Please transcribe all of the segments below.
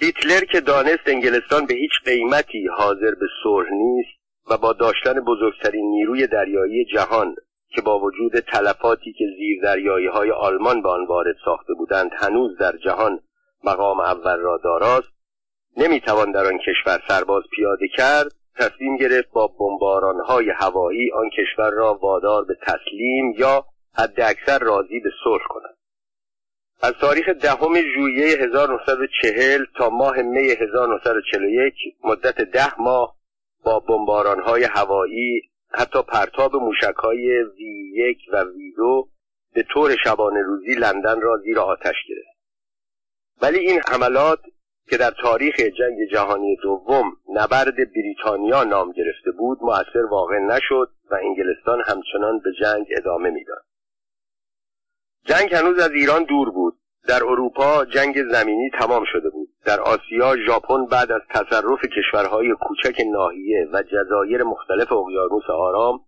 هیتلر که دانست انگلستان به هیچ قیمتی حاضر به صلح نیست و با داشتن بزرگترین نیروی دریایی جهان که با وجود تلفاتی که زیر دریایی های آلمان به آن وارد ساخته بودند هنوز در جهان مقام اول را داراست نمی‌توان در آن کشور سرباز پیاده کرد تصمیم گرفت با های هوایی آن کشور را وادار به تسلیم یا حد اکثر راضی به صلح کند. از تاریخ دهم ژوئیه 1940 تا ماه می 1941 مدت ده ماه با های هوایی حتی پرتاب های وی یک و وی دو به طور شبانه روزی لندن را زیر آتش گرفت. ولی این حملات که در تاریخ جنگ جهانی دوم نبرد بریتانیا نام گرفته بود مؤثر واقع نشد و انگلستان همچنان به جنگ ادامه می‌داد. جنگ هنوز از ایران دور بود. در اروپا جنگ زمینی تمام شده بود. در آسیا ژاپن بعد از تصرف کشورهای کوچک ناحیه و جزایر مختلف اقیانوس آرام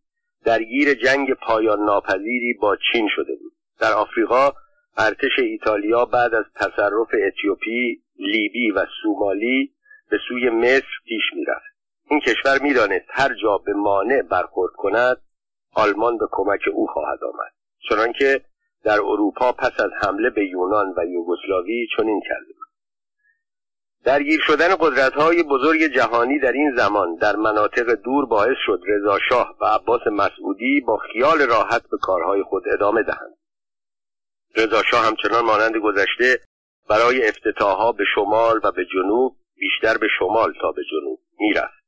درگیر جنگ پایان ناپذیری با چین شده بود. در آفریقا ارتش ایتالیا بعد از تصرف اتیوپی لیبی و سومالی به سوی مصر پیش می‌رفت. این کشور می‌دانست هر جا به مانع برخورد کند آلمان به کمک او خواهد آمد. چنانکه در اروپا پس از حمله به یونان و یوگسلاوی چنین کرده بود. درگیر شدن قدرت های بزرگ جهانی در این زمان در مناطق دور باعث شد رضا شاه و عباس مسعودی با خیال راحت به کارهای خود ادامه دهند. رضا شاه همچنان مانند گذشته برای افتتاحها به شمال و به جنوب بیشتر به شمال تا به جنوب می‌رفت.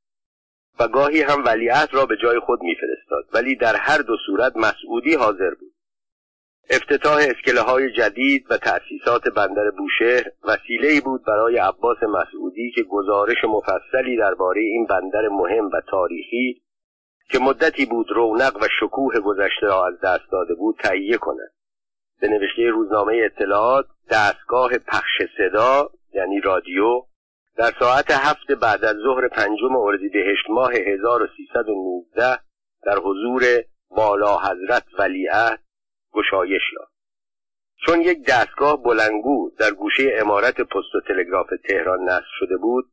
و گاهی هم ولیعهد را به جای خود میفرستاد. ولی در هر دو صورت مسعودی حاضر بود. افتتاح اسکله های جدید و تأسیسات بندر بوشهر وسیله بود برای عباس مسعودی که گزارش مفصلی درباره این بندر مهم و تاریخی که مدتی بود رونق و شکوه گذشته را از دست داده بود تهیه کند. به نوشته روزنامه اطلاعات دستگاه پخش صدا یعنی رادیو در ساعت هفت بعد از ظهر پنجم اردیبهشت ماه 1319 در حضور بالا حضرت ولیعهد گشایش یافت. چون یک دستگاه بلنگو در گوشه امارت پست و تلگراف تهران نصب شده بود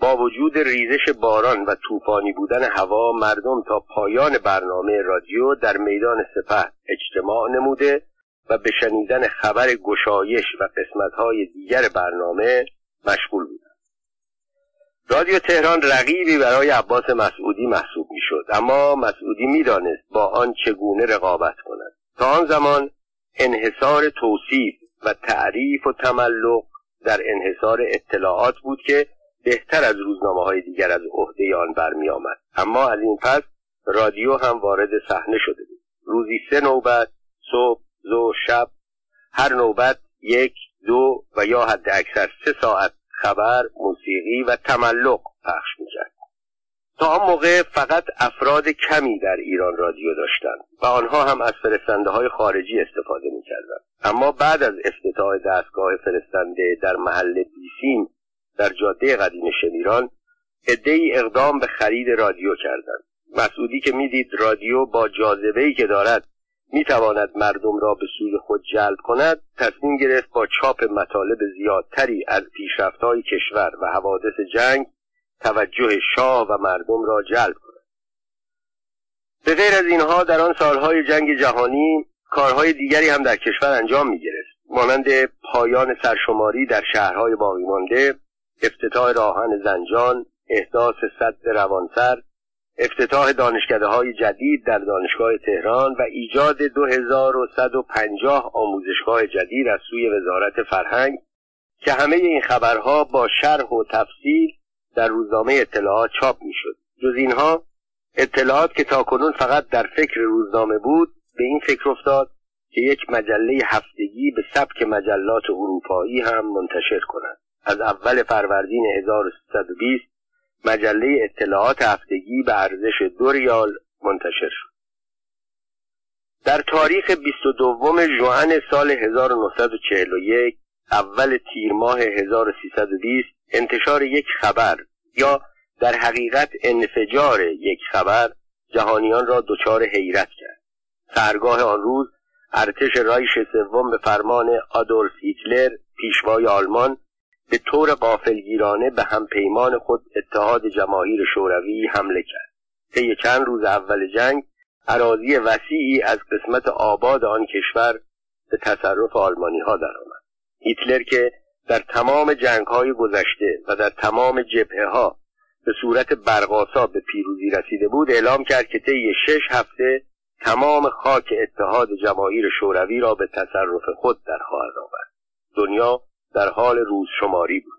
با وجود ریزش باران و طوفانی بودن هوا مردم تا پایان برنامه رادیو در میدان سپه اجتماع نموده و به شنیدن خبر گشایش و قسمتهای دیگر برنامه مشغول بودند. رادیو تهران رقیبی برای عباس مسعودی محسوب می‌شد اما مسعودی می‌دانست با آن چگونه رقابت تا آن زمان انحصار توصیف و تعریف و تملق در انحصار اطلاعات بود که بهتر از روزنامه های دیگر از عهده آن برمی آمد. اما از این پس رادیو هم وارد صحنه شده بود روزی سه نوبت صبح ظهر شب هر نوبت یک دو و یا حد اکثر سه ساعت خبر موسیقی و تملق پخش می‌کرد تا آن موقع فقط افراد کمی در ایران رادیو داشتند و آنها هم از فرستنده های خارجی استفاده می‌کردند. اما بعد از افتتاح دستگاه فرستنده در محل بیسیم در جاده قدیم شمیران عدهای اقدام به خرید رادیو کردند. مسعودی که می‌دید رادیو با جاذبهای که دارد می‌تواند مردم را به سوی خود جلب کند تصمیم گرفت با چاپ مطالب زیادتری از پیشرفتهای کشور و حوادث جنگ توجه شاه و مردم را جلب کند. به غیر از اینها در آن سالهای جنگ جهانی کارهای دیگری هم در کشور انجام می‌گرفت. مانند پایان سرشماری در شهرهای باقی مانده افتتاح راهن زنجان احداث صد روانسر افتتاح دانشکده های جدید در دانشگاه تهران و ایجاد 2150 آموزشگاه جدید از سوی وزارت فرهنگ که همه این خبرها با شرح و تفصیل در روزنامه اطلاعات چاپ می‌شد. جز اینها اطلاعات که تاکنون فقط در فکر روزنامه بود به این فکر افتاد که یک مجله هفتگی به سبک مجلات اروپایی هم منتشر کند. از اول فروردین 1320 مجله اطلاعات هفتگی به ارزش دو ریال منتشر شد. در تاریخ 22 ژوئن سال 1941 اول تیر ماه 1320 انتشار یک خبر یا در حقیقت انفجار یک خبر جهانیان را دچار حیرت کرد. سرگاه آن روز ارتش رایش سوم به فرمان آدولف هیتلر پیشوای آلمان به طور قافلگیرانه به همپیمان خود اتحاد جماهیر شوروی حمله کرد. طی چند روز اول جنگ عراضی وسیعی از قسمت آباد آن کشور به تصرف آلمانی ها درآمد. هیتلر که در تمام جنگ های گذشته و در تمام جبهه ها به صورت برقاسا به پیروزی رسیده بود اعلام کرد که طی شش هفته تمام خاک اتحاد جماهیر شوروی را به تصرف خود در خواهد آورد. دنیا در حال روز شماری بود.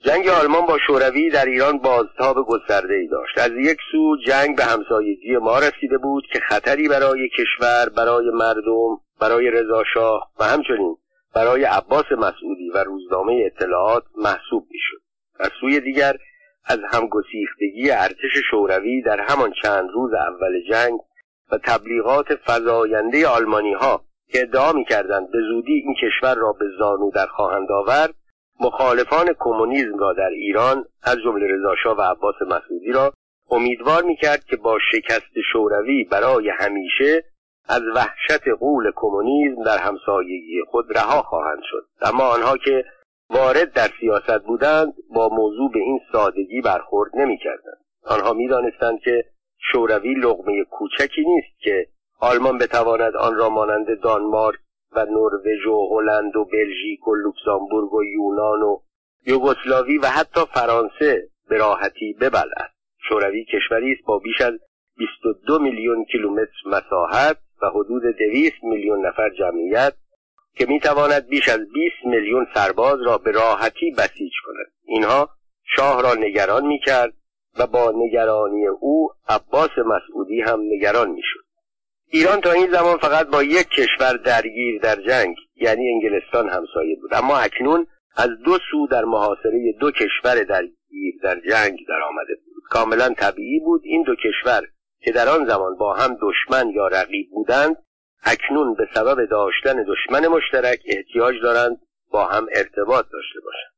جنگ آلمان با شوروی در ایران بازتاب گسترده ای داشت. از یک سو جنگ به همسایگی ما رسیده بود که خطری برای کشور برای مردم برای رضاشاه و همچنین برای عباس مسعودی و روزنامه اطلاعات محسوب می‌شد. از سوی دیگر از همگسیختگی ارتش شوروی در همان چند روز اول جنگ و تبلیغات فضاینده آلمانی ها که ادعا می‌کردند به زودی این کشور را به زانو در خواهند آورد مخالفان کمونیسم را در ایران از جمله رضاشاه و عباس مسعودی را امیدوار می‌کرد که با شکست شوروی برای همیشه از وحشت قول کمونیسم در همسایگی خود رها خواهند شد. اما آنها که وارد در سیاست بودند با موضوع به این سادگی برخورد نمی‌کردند. آنها می‌دانستند که شوروی لغمه کوچکی نیست که آلمان بتواند آن را مانند دانمارک و نروژ و هلند و بلژیک و لوکزامبورگ و یونان و یوگسلاوی و حتی فرانسه به راحتی ببلد شوروی کشوری است با بیش از 22 میلیون کیلومتر مساحت و حدود 200 میلیون نفر جمعیت که می‌تواند بیش از 20 میلیون سرباز را به راحتی بسیج کند. اینها شاه را نگران می‌کرد و با نگرانی او عباس مسعودی هم نگران می‌شد. ایران تا این زمان فقط با یک کشور درگیر در جنگ یعنی انگلستان همسایه بود. اما اکنون از دو سو در محاصره دو کشور درگیر در جنگ در آمده بود. کاملا طبیعی بود این دو کشور که در آن زمان با هم دشمن یا رقیب بودند اکنون به سبب داشتن دشمن مشترک احتیاج دارند با هم ارتباط داشته باشند.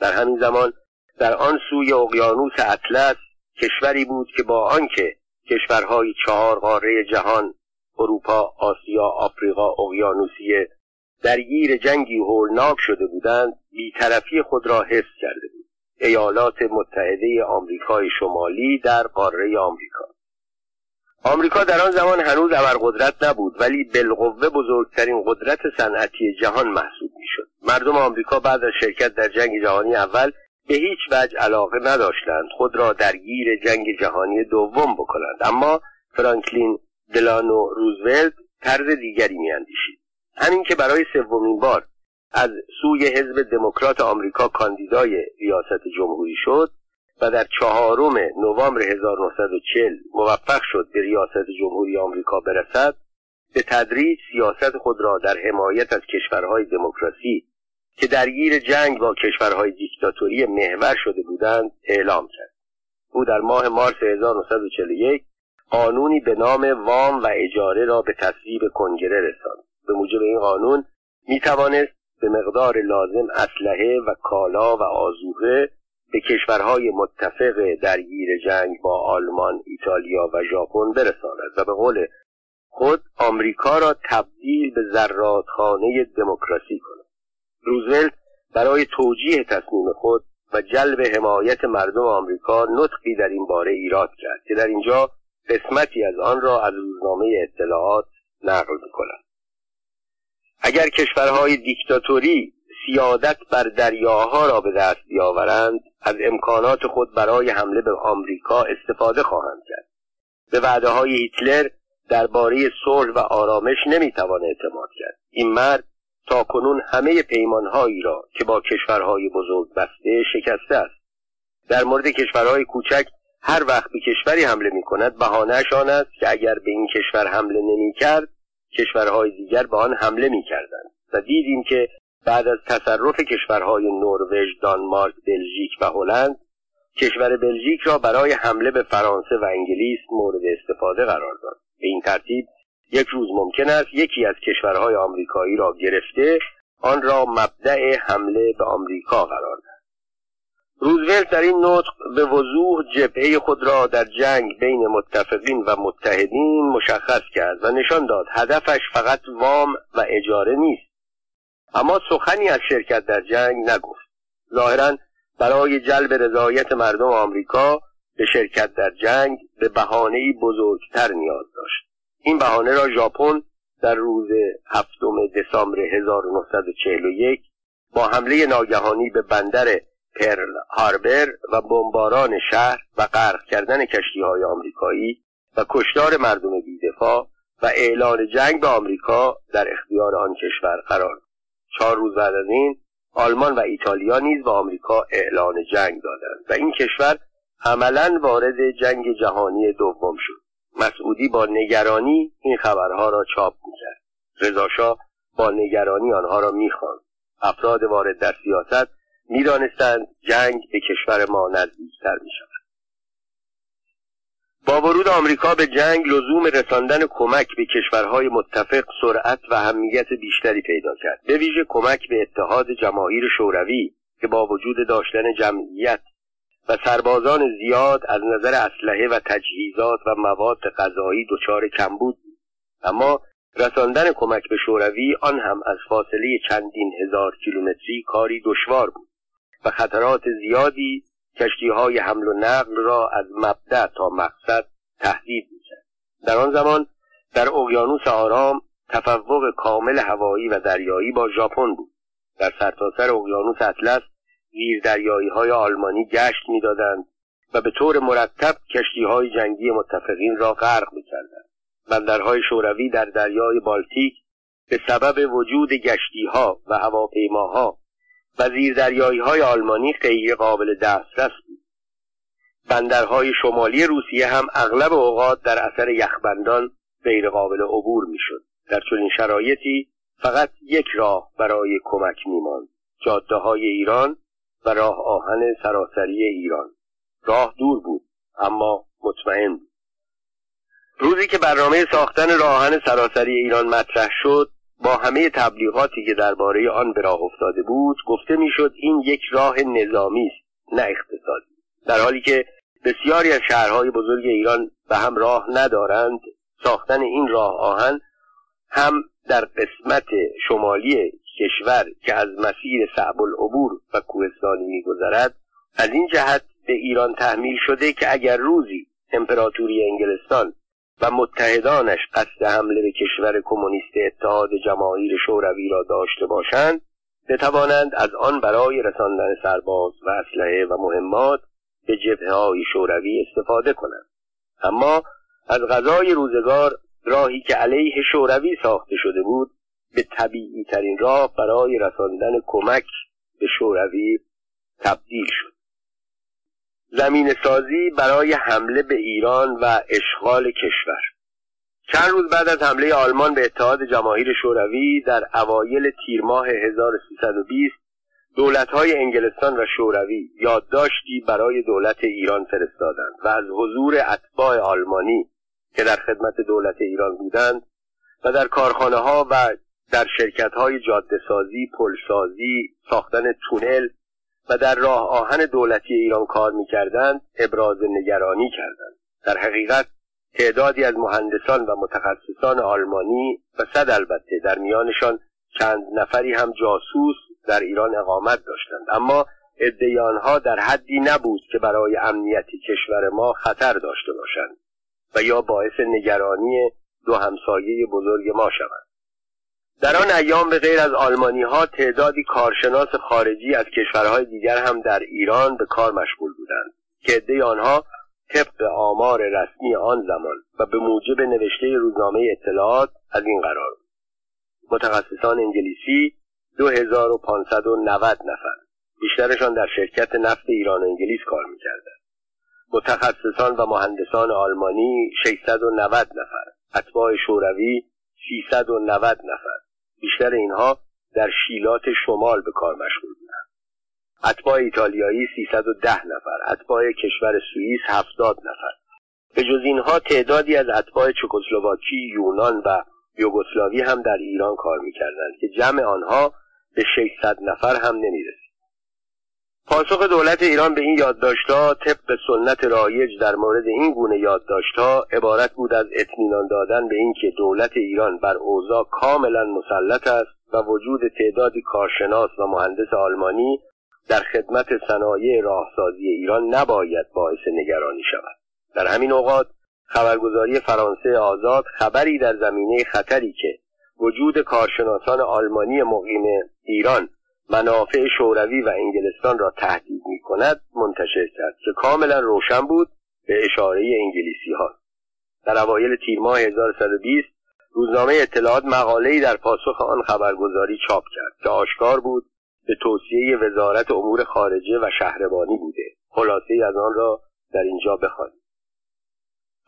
در همین زمان در آن سوی اقیانوس اطلس کشوری بود که با آنکه کشورهای چهار قاره جهان اروپا آسیا آفریقا اقیانوسیه درگیر جنگی هولناک شده بودند بیطرفی خود را حفظ کرده بود. ایالات متحده آمریکای شمالی در قاره آمریکا. آمریکا در آن زمان هنوز ابرقدرت نبود ولی بالقوه بزرگترین قدرت صنعتی جهان محسوب می‌شد. مردم آمریکا بعد از شرکت در جنگ جهانی اول به هیچ وجه علاقه نداشتند خود را درگیر جنگ جهانی دوم بکنند. اما فرانکلین دلانو روزولت طرز دیگری میاندیشید. همین که برای سومین بار از سوی حزب دموکرات آمریکا کاندیدای ریاست جمهوری شد و در چهارم نوامبر 1940 موفق شد به ریاست جمهوری آمریکا برسد به تدریج سیاست خود را در حمایت از کشورهای دموکراسی که درگیر جنگ با کشورهای دیکتاتوری محور شده بودند اعلام کرد. او در ماه مارس 1941 قانونی به نام وام و اجاره را به تصویب کنگره رساند. به موجب این قانون می توانست به مقدار لازم اسلحه و کالا و آزوقه به کشورهای متفق درگیر جنگ با آلمان، ایتالیا و ژاپن برساند و به قول خود آمریکا را تبدیل به زرادخانه دموکراسی کند. روزولت برای توجیه تصمیم خود و جلب حمایت مردم آمریکا نطقی در این باره ایراد کرد که در اینجا قسمتی از آن را از روزنامه اطلاعات نقل می‌کنم اگر کشورهای دیکتاتوری سیادت بر دریاها را به دست بیاورند از امکانات خود برای حمله به آمریکا استفاده خواهند کرد. به وعده های هیتلر درباره صلح و آرامش نمی‌توان اعتماد کرد. این مرد تا کنون همه پیمانهایی را که با کشورهای بزرگ بسته شکسته است. در مورد کشورهای کوچک هر وقت به کشوری حمله می کند بهانهش آن است که اگر به این کشور حمله نمی کرد کشورهای دیگر به آن حمله می کردند و دیدیم که بعد از تصرف کشورهای نروژ، دانمارک، بلژیک و هلند کشور بلژیک را برای حمله به فرانسه و انگلیس مورد استفاده قرار داد. به این ترتیب یک روز ممکن است یکی از کشورهای آمریکایی را گرفته آن را مبدع حمله به آمریکا قرار داد روزولت در این نطق به وضوح جبهه خود را در جنگ بین متفقین و متحدین مشخص کرد و نشان داد هدفش فقط وام و اجاره نیست. اما سخنی از شرکت در جنگ نگفت. ظاهرا برای جلب رضایت مردم آمریکا به شرکت در جنگ به بهانهای بزرگتر نیاز داشت. این بهانه را ژاپن در روز هفتم دسامبر 1941 با حمله ناگهانی به بندر پرل هاربر و بمباران شهر و غرق کردن کشتی های آمریکایی و کشتار مردم بیدفاع و اعلان جنگ به آمریکا در اختیار آن کشور قرار چهار روز بعد از این آلمان و ایتالیا نیز به آمریکا اعلان جنگ دادند و این کشور عملا وارد جنگ جهانی دوم شد. مسعودی با نگرانی این خبرها را چاپ می‌کرد. رضاشاه با نگرانی آنها را می‌خواند. افراد وارد در سیاست می‌دانستند جنگ به کشور ما نزدیکتر می‌شود. با ورود آمریکا به جنگ لزوم رساندن کمک به کشورهای متفق سرعت و اهمیت بیشتری پیدا کرد. به ویژه کمک به اتحاد جماهیر شوروی که با وجود داشتن جمعیت و سربازان زیاد از نظر اسلحه و تجهیزات و مواد غذایی دچار کمبود بود. اما رساندن کمک به شوروی آن هم از فاصله چندین هزار کیلومتری کاری دشوار بود و خطرات زیادی کشتی های حمل و نقل را از مبدع تا مقصد تهدید می‌کرد. در آن زمان در اقیانوس آرام تفوق کامل هوایی و دریایی با ژاپن بود. در سرتاسر اقیانوس اطلس زیر دریایی های آلمانی گشت می‌دادند و به طور مرتب کشتی های جنگی متفقین را غرق می‌کردند. بندرهای شوروی در دریای بالتیک به سبب وجود گشتی ها و هواپیماها و زیردریایی های آلمانی غیر قابل دسترس بود. بندرهای شمالی روسیه هم اغلب اوقات در اثر یخبندان غیر قابل عبور می‌شد. در چنین شرایطی فقط یک راه برای کمک میماند جاده های ایران و راه آهن سراسری ایران. راه دور بود اما مطمئن بود. روزی که برنامه ساختن راه آهن سراسری ایران مطرح شد با همه تبلیغاتی که درباره آن به راه افتاده بود گفته می‌شد این یک راه نظامی است نه اقتصادی. در حالی که بسیاری از شهرهای بزرگ ایران به هم راه ندارند ساختن این راه آهن هم در قسمت شمالی کشور که از مسیر صعب العبور و کوهستانی میگذرد از این جهت به ایران تحمیل شده که اگر روزی امپراتوری انگلستان و متحدانش قصد حمله به کشور کمونیست اتحاد جماهیر شوروی را داشته باشند بتوانند از آن برای رساندن سرباز و اسلحه و مهمات به جبهه های شوروی استفاده کنند. اما از غذای روزگار راهی که علیه شوروی ساخته شده بود به طبیعی ترین راه برای رساندن کمک به شوروی تبدیل شد. زمین سازی برای حمله به ایران و اشغال کشور. چند روز بعد از حمله آلمان به اتحاد جماهیر شوروی در اوایل تیر ماه 1320 دولتهای انگلستان و شوروی یادداشتی برای دولت ایران فرستادند و از حضور اتباع آلمانی که در خدمت دولت ایران بودند و در کارخانه ها و در شرکت های جاده سازی، پل سازی، ساختن تونل و در راه آهن دولتی ایران کار می‌کردند ابراز نگرانی کردند. در حقیقت تعدادی از مهندسان و متخصصان آلمانی و صد البته در میانشان چند نفری هم جاسوس در ایران اقامت داشتند. اما ادعای آنها در حدی نبود که برای امنیت کشور ما خطر داشته باشند و یا باعث نگرانی دو همسایه بزرگ ما شوند. در آن ایام به غیر از آلمانی ها تعدادی کارشناس خارجی از کشورهای دیگر هم در ایران به کار مشغول بودند که عده آنها طبق آمار رسمی آن زمان و به موجب نوشته روزنامه اطلاعات از این قرار متخصصان انگلیسی 2590 نفر بیشترشان در شرکت نفت ایران و انگلیس کار می‌کردند. متخصصان و مهندسان آلمانی 690 نفر اتباع شوروی 390 نفر بیشتر اینها در شیلات شمال به کار مشغول بودند. اتباع ایتالیایی 310 نفر اتباع کشور سوئیس 70 نفر. به جز اینها تعدادی از اتباع چکسلواکی یونان و یوگسلاوی هم در ایران کار می‌کردند که جمع آنها به 600 نفر هم نمی‌رسید. پاسخ دولت ایران به این یادداشتها طبق سنت رایج در مورد این گونه یادداشتها عبارت بود از اطمینان دادن به اینکه دولت ایران بر اوضاع کاملا مسلط است و وجود تعدادی کارشناس و مهندس آلمانی در خدمت صنایع راهسازی ایران نباید باعث نگرانی شود. در همین اوقات خبرگزاری فرانسه آزاد خبری در زمینه خطری که وجود کارشناسان آلمانی مقیم ایران منافع شوروی و انگلستان را تهدید می کند منتشر کرد که کاملا روشن بود به اشاره انگلیسی ها. در اوایل تیر ماه 1120 روزنامه اطلاعات مقاله‌ای در پاسخ آن خبرگزاری چاپ کرد که آشکار بود به توصیه وزارت امور خارجه و شهربانی بوده. خلاصه از آن را در اینجا بخوانید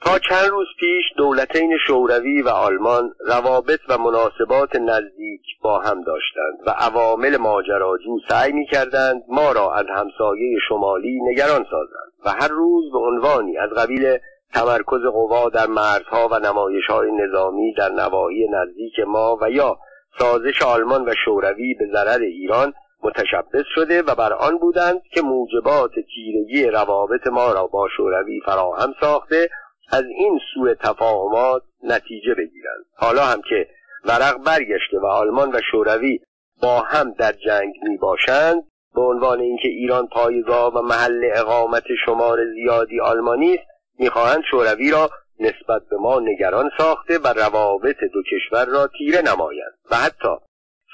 تا چند روز پیش دولتین شوروی و آلمان روابط و مناسبات نزدیک با هم داشتند و عوامل ماجراجو سعی می کردند ما را از همسایه شمالی نگران سازند و هر روز به عنوانی از قبیل تمرکز قوا در مرزها و نمایش های نظامی در نواحی نزدیک ما و یا سازش آلمان و شوروی به ضرر ایران متشبث شده و بر آن بودند که موجبات تیرگی روابط ما را با شوروی فراهم ساخته از این سوء تفاهمات نتیجه بگیرند. حالا هم که ورق برگشته و آلمان و شوروی با هم در جنگ می باشند به عنوان اینکه ایران پایگاه و محل اقامت شمار زیادی آلمانی است می‌خواهند شوروی را نسبت به ما نگران ساخته و روابط دو کشور را تیره نمایند. و حتی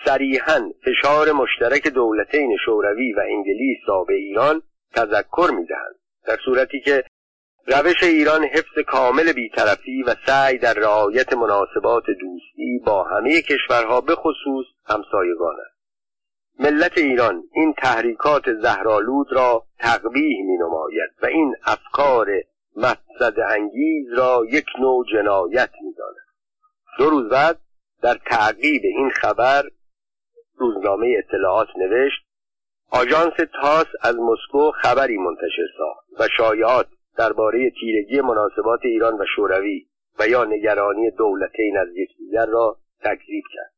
صریحا فشار مشترک دولتین شوروی و انگلیس را به ایران تذکر می‌دهند در صورتی که روش ایران حفظ کامل بیطرفی و سعی در رعایت مناسبات دوستی با همه کشورها به خصوص همسایگان است ملت ایران این تحریکات زهرالود را تقبیح می نماید و این افکار مقصد انگیز را یک نوع جنایت می داند. دو روز بعد در تعقیب این خبر روزنامه اطلاعات نوشت آژانس تاس از مسکو خبری منتشر ساخت و شایعات درباره تیرگی مناسبات ایران و شوروی و یا نگرانی دولتین از یکدیگر را تکذیب کرد.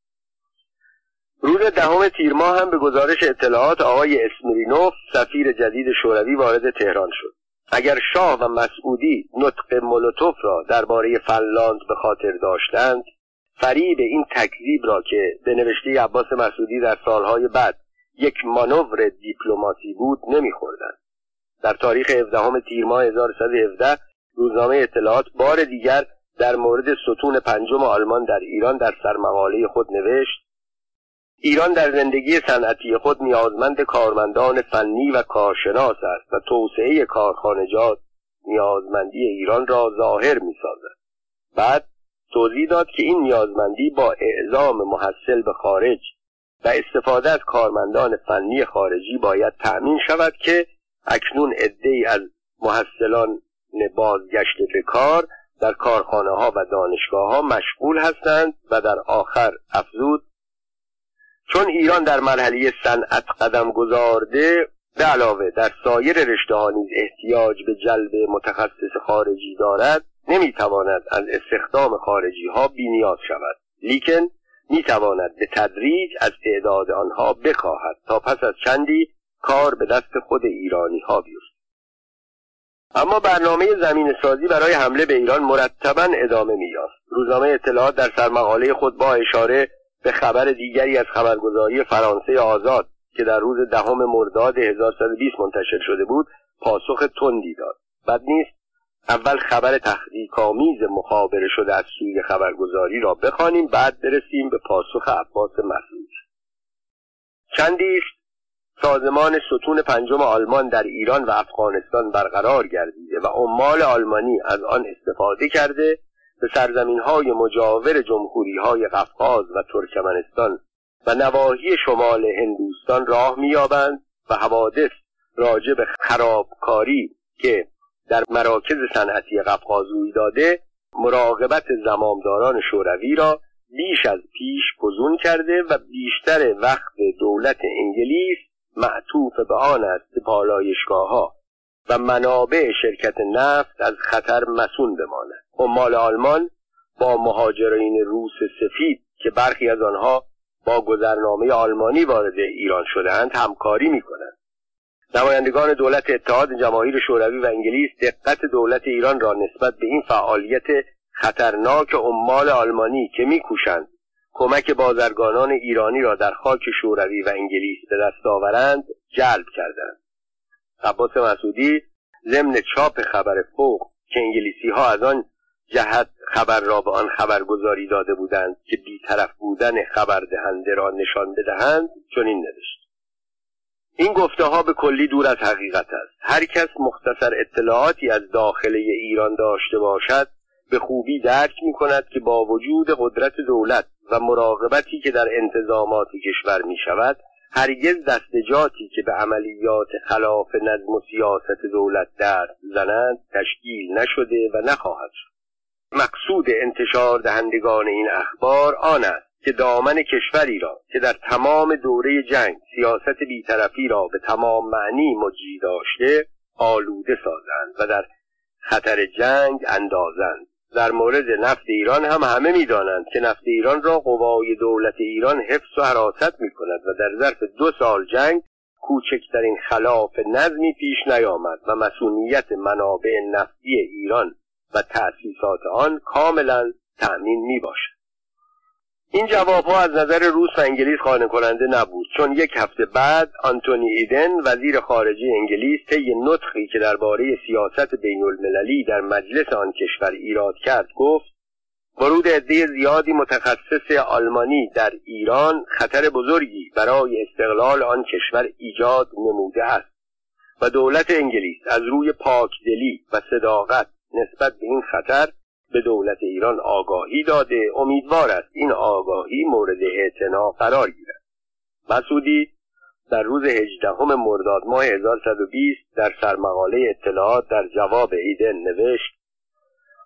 روز دهم تیر ماه هم به گزارش اطلاعات آقای اسمرینوف سفیر جدید شوروی وارد تهران شد. اگر شاه و مسعودی نطق مولوتوف را درباره فنلاند به خاطر داشتند فریب این تکذیب را که به نوشته عباس مسعودی در سالهای بعد یک مانور دیپلماسی بود نمیخوردند. در تاریخ 17 تیر ماه 1117 روزنامه اطلاعات بار دیگر در مورد ستون پنجم آلمان در ایران در سرمقاله خود نوشت ایران در زندگی صنعتی خود نیازمند کارمندان فنی و کارشناس است و توسعه کارخانجات نیازمندی ایران را ظاهر می سازد. بعد توضیح داد که این نیازمندی با اعزام محصل به خارج و استفاده از کارمندان فنی خارجی باید تأمین شود که اکنون عدهای از محصلان بازگشت به کار در کارخانه ها و دانشگاه ها مشغول هستند و در آخر افزود. چون ایران در مرحله صنعت قدم گذارده به علاوه در سایر رشته ها نیز احتیاج به جلب متخصص خارجی دارد نمی‌تواند از استخدام خارجی ها بینیاز شود. لیکن می‌تواند به تدریج از تعداد آنها بخواهد تا پس از چندی کار به دست خود ایرانی ها بیفت. اما برنامه زمین سازی برای حمله به ایران مرتبا ادامه مییافت. روزنامه اطلاعات در سرمقاله خود با اشاره به خبر دیگری از خبرگزاری فرانسه آزاد که در روز دهم مرداد 1120 منتشر شده بود پاسخ تندی داد. بد نیست اول خبر تحقیقآمیز مخابره شده از سوی خبرگزاری را بخوانیم بعد برسیم به پاسخ عباس مسعود. چندی سازمان ستون پنجم آلمان در ایران و افغانستان برقرار گردیده و عمال آلمانی از آن استفاده کرده به سرزمین های مجاور جمهوری های قفقاز و ترکمنستان و نواحی شمال هندوستان راه مییابند و حوادث راجع به خرابکاری که در مراکز صنعتی قفقاز روی داده مراقبت زمامداران شوروی را بیش از پیش فزون کرده و بیشتر وقت دولت انگلیس معطوف به آن است پالایشگاه ها و منابع شرکت نفت از خطر مسون بماند. عمال آلمان با مهاجرین روس سفید که برخی از آنها با گذرنامه آلمانی وارد ایران شدهاند همکاری می کنند نمایندگان دولت اتحاد جماهیر شوروی و انگلیس دقت دولت ایران را نسبت به این فعالیت خطرناک عمال آلمانی که میکوشند کمک بازرگانان ایرانی را در خاک شوروی و انگلیس به دست آورند جلب کردند. عباس مسعودی ضمن چاپ خبر فوق که انگلیسی ها از آن جهت خبر را به آن خبرگزاری داده بودند که بیطرف بودن خبر دهنده را نشان بدهند چنین نوشت. این گفته ها به کلی دور از حقیقت است. هر کس مختصر اطلاعاتی از داخل ایران داشته باشد به خوبی درک می کند که با وجود قدرت دولت و مراقبتی که در انتظامات کشور می شود هرگز دستجاتی که به عملیات خلاف نظم و سیاست دولت دست زنند تشکیل نشده و نخواهد شد. مقصود انتشار دهندگان این اخبار آن است که دامن کشوری را که در تمام دوره جنگ سیاست بیطرفی را به تمام معنی مجری داشته آلوده سازند و در خطر جنگ اندازند. در مورد نفت ایران هم همه می‌دانند که نفت ایران را قوای دولت ایران حفظ و حراست می کند و در ظرف دو سال جنگ کوچکترین خلاف نظمی پیش نیامد و مسئولیت منابع نفتی ایران و تأسیسات آن کاملا تأمین می باشد این جواب ها از نظر روس و انگلیس خانه کننده نبود چون یک هفته بعد آنتونی ایدن وزیر خارجه انگلیس طی نطقی که درباره سیاست بین المللی در مجلس آن کشور ایراد کرد گفت ورود عده زیادی متخصص آلمانی در ایران خطر بزرگی برای استقلال آن کشور ایجاد نموده است و دولت انگلیس از روی پاکدلی و صداقت نسبت به این خطر به دولت ایران آگاهی داده. امیدوار است این آگاهی مورد اعتنا قرار گیرد. مسعودی در روز 18 مرداد ماه 1120 در سرمقاله اطلاعات در جواب ایدن نوشت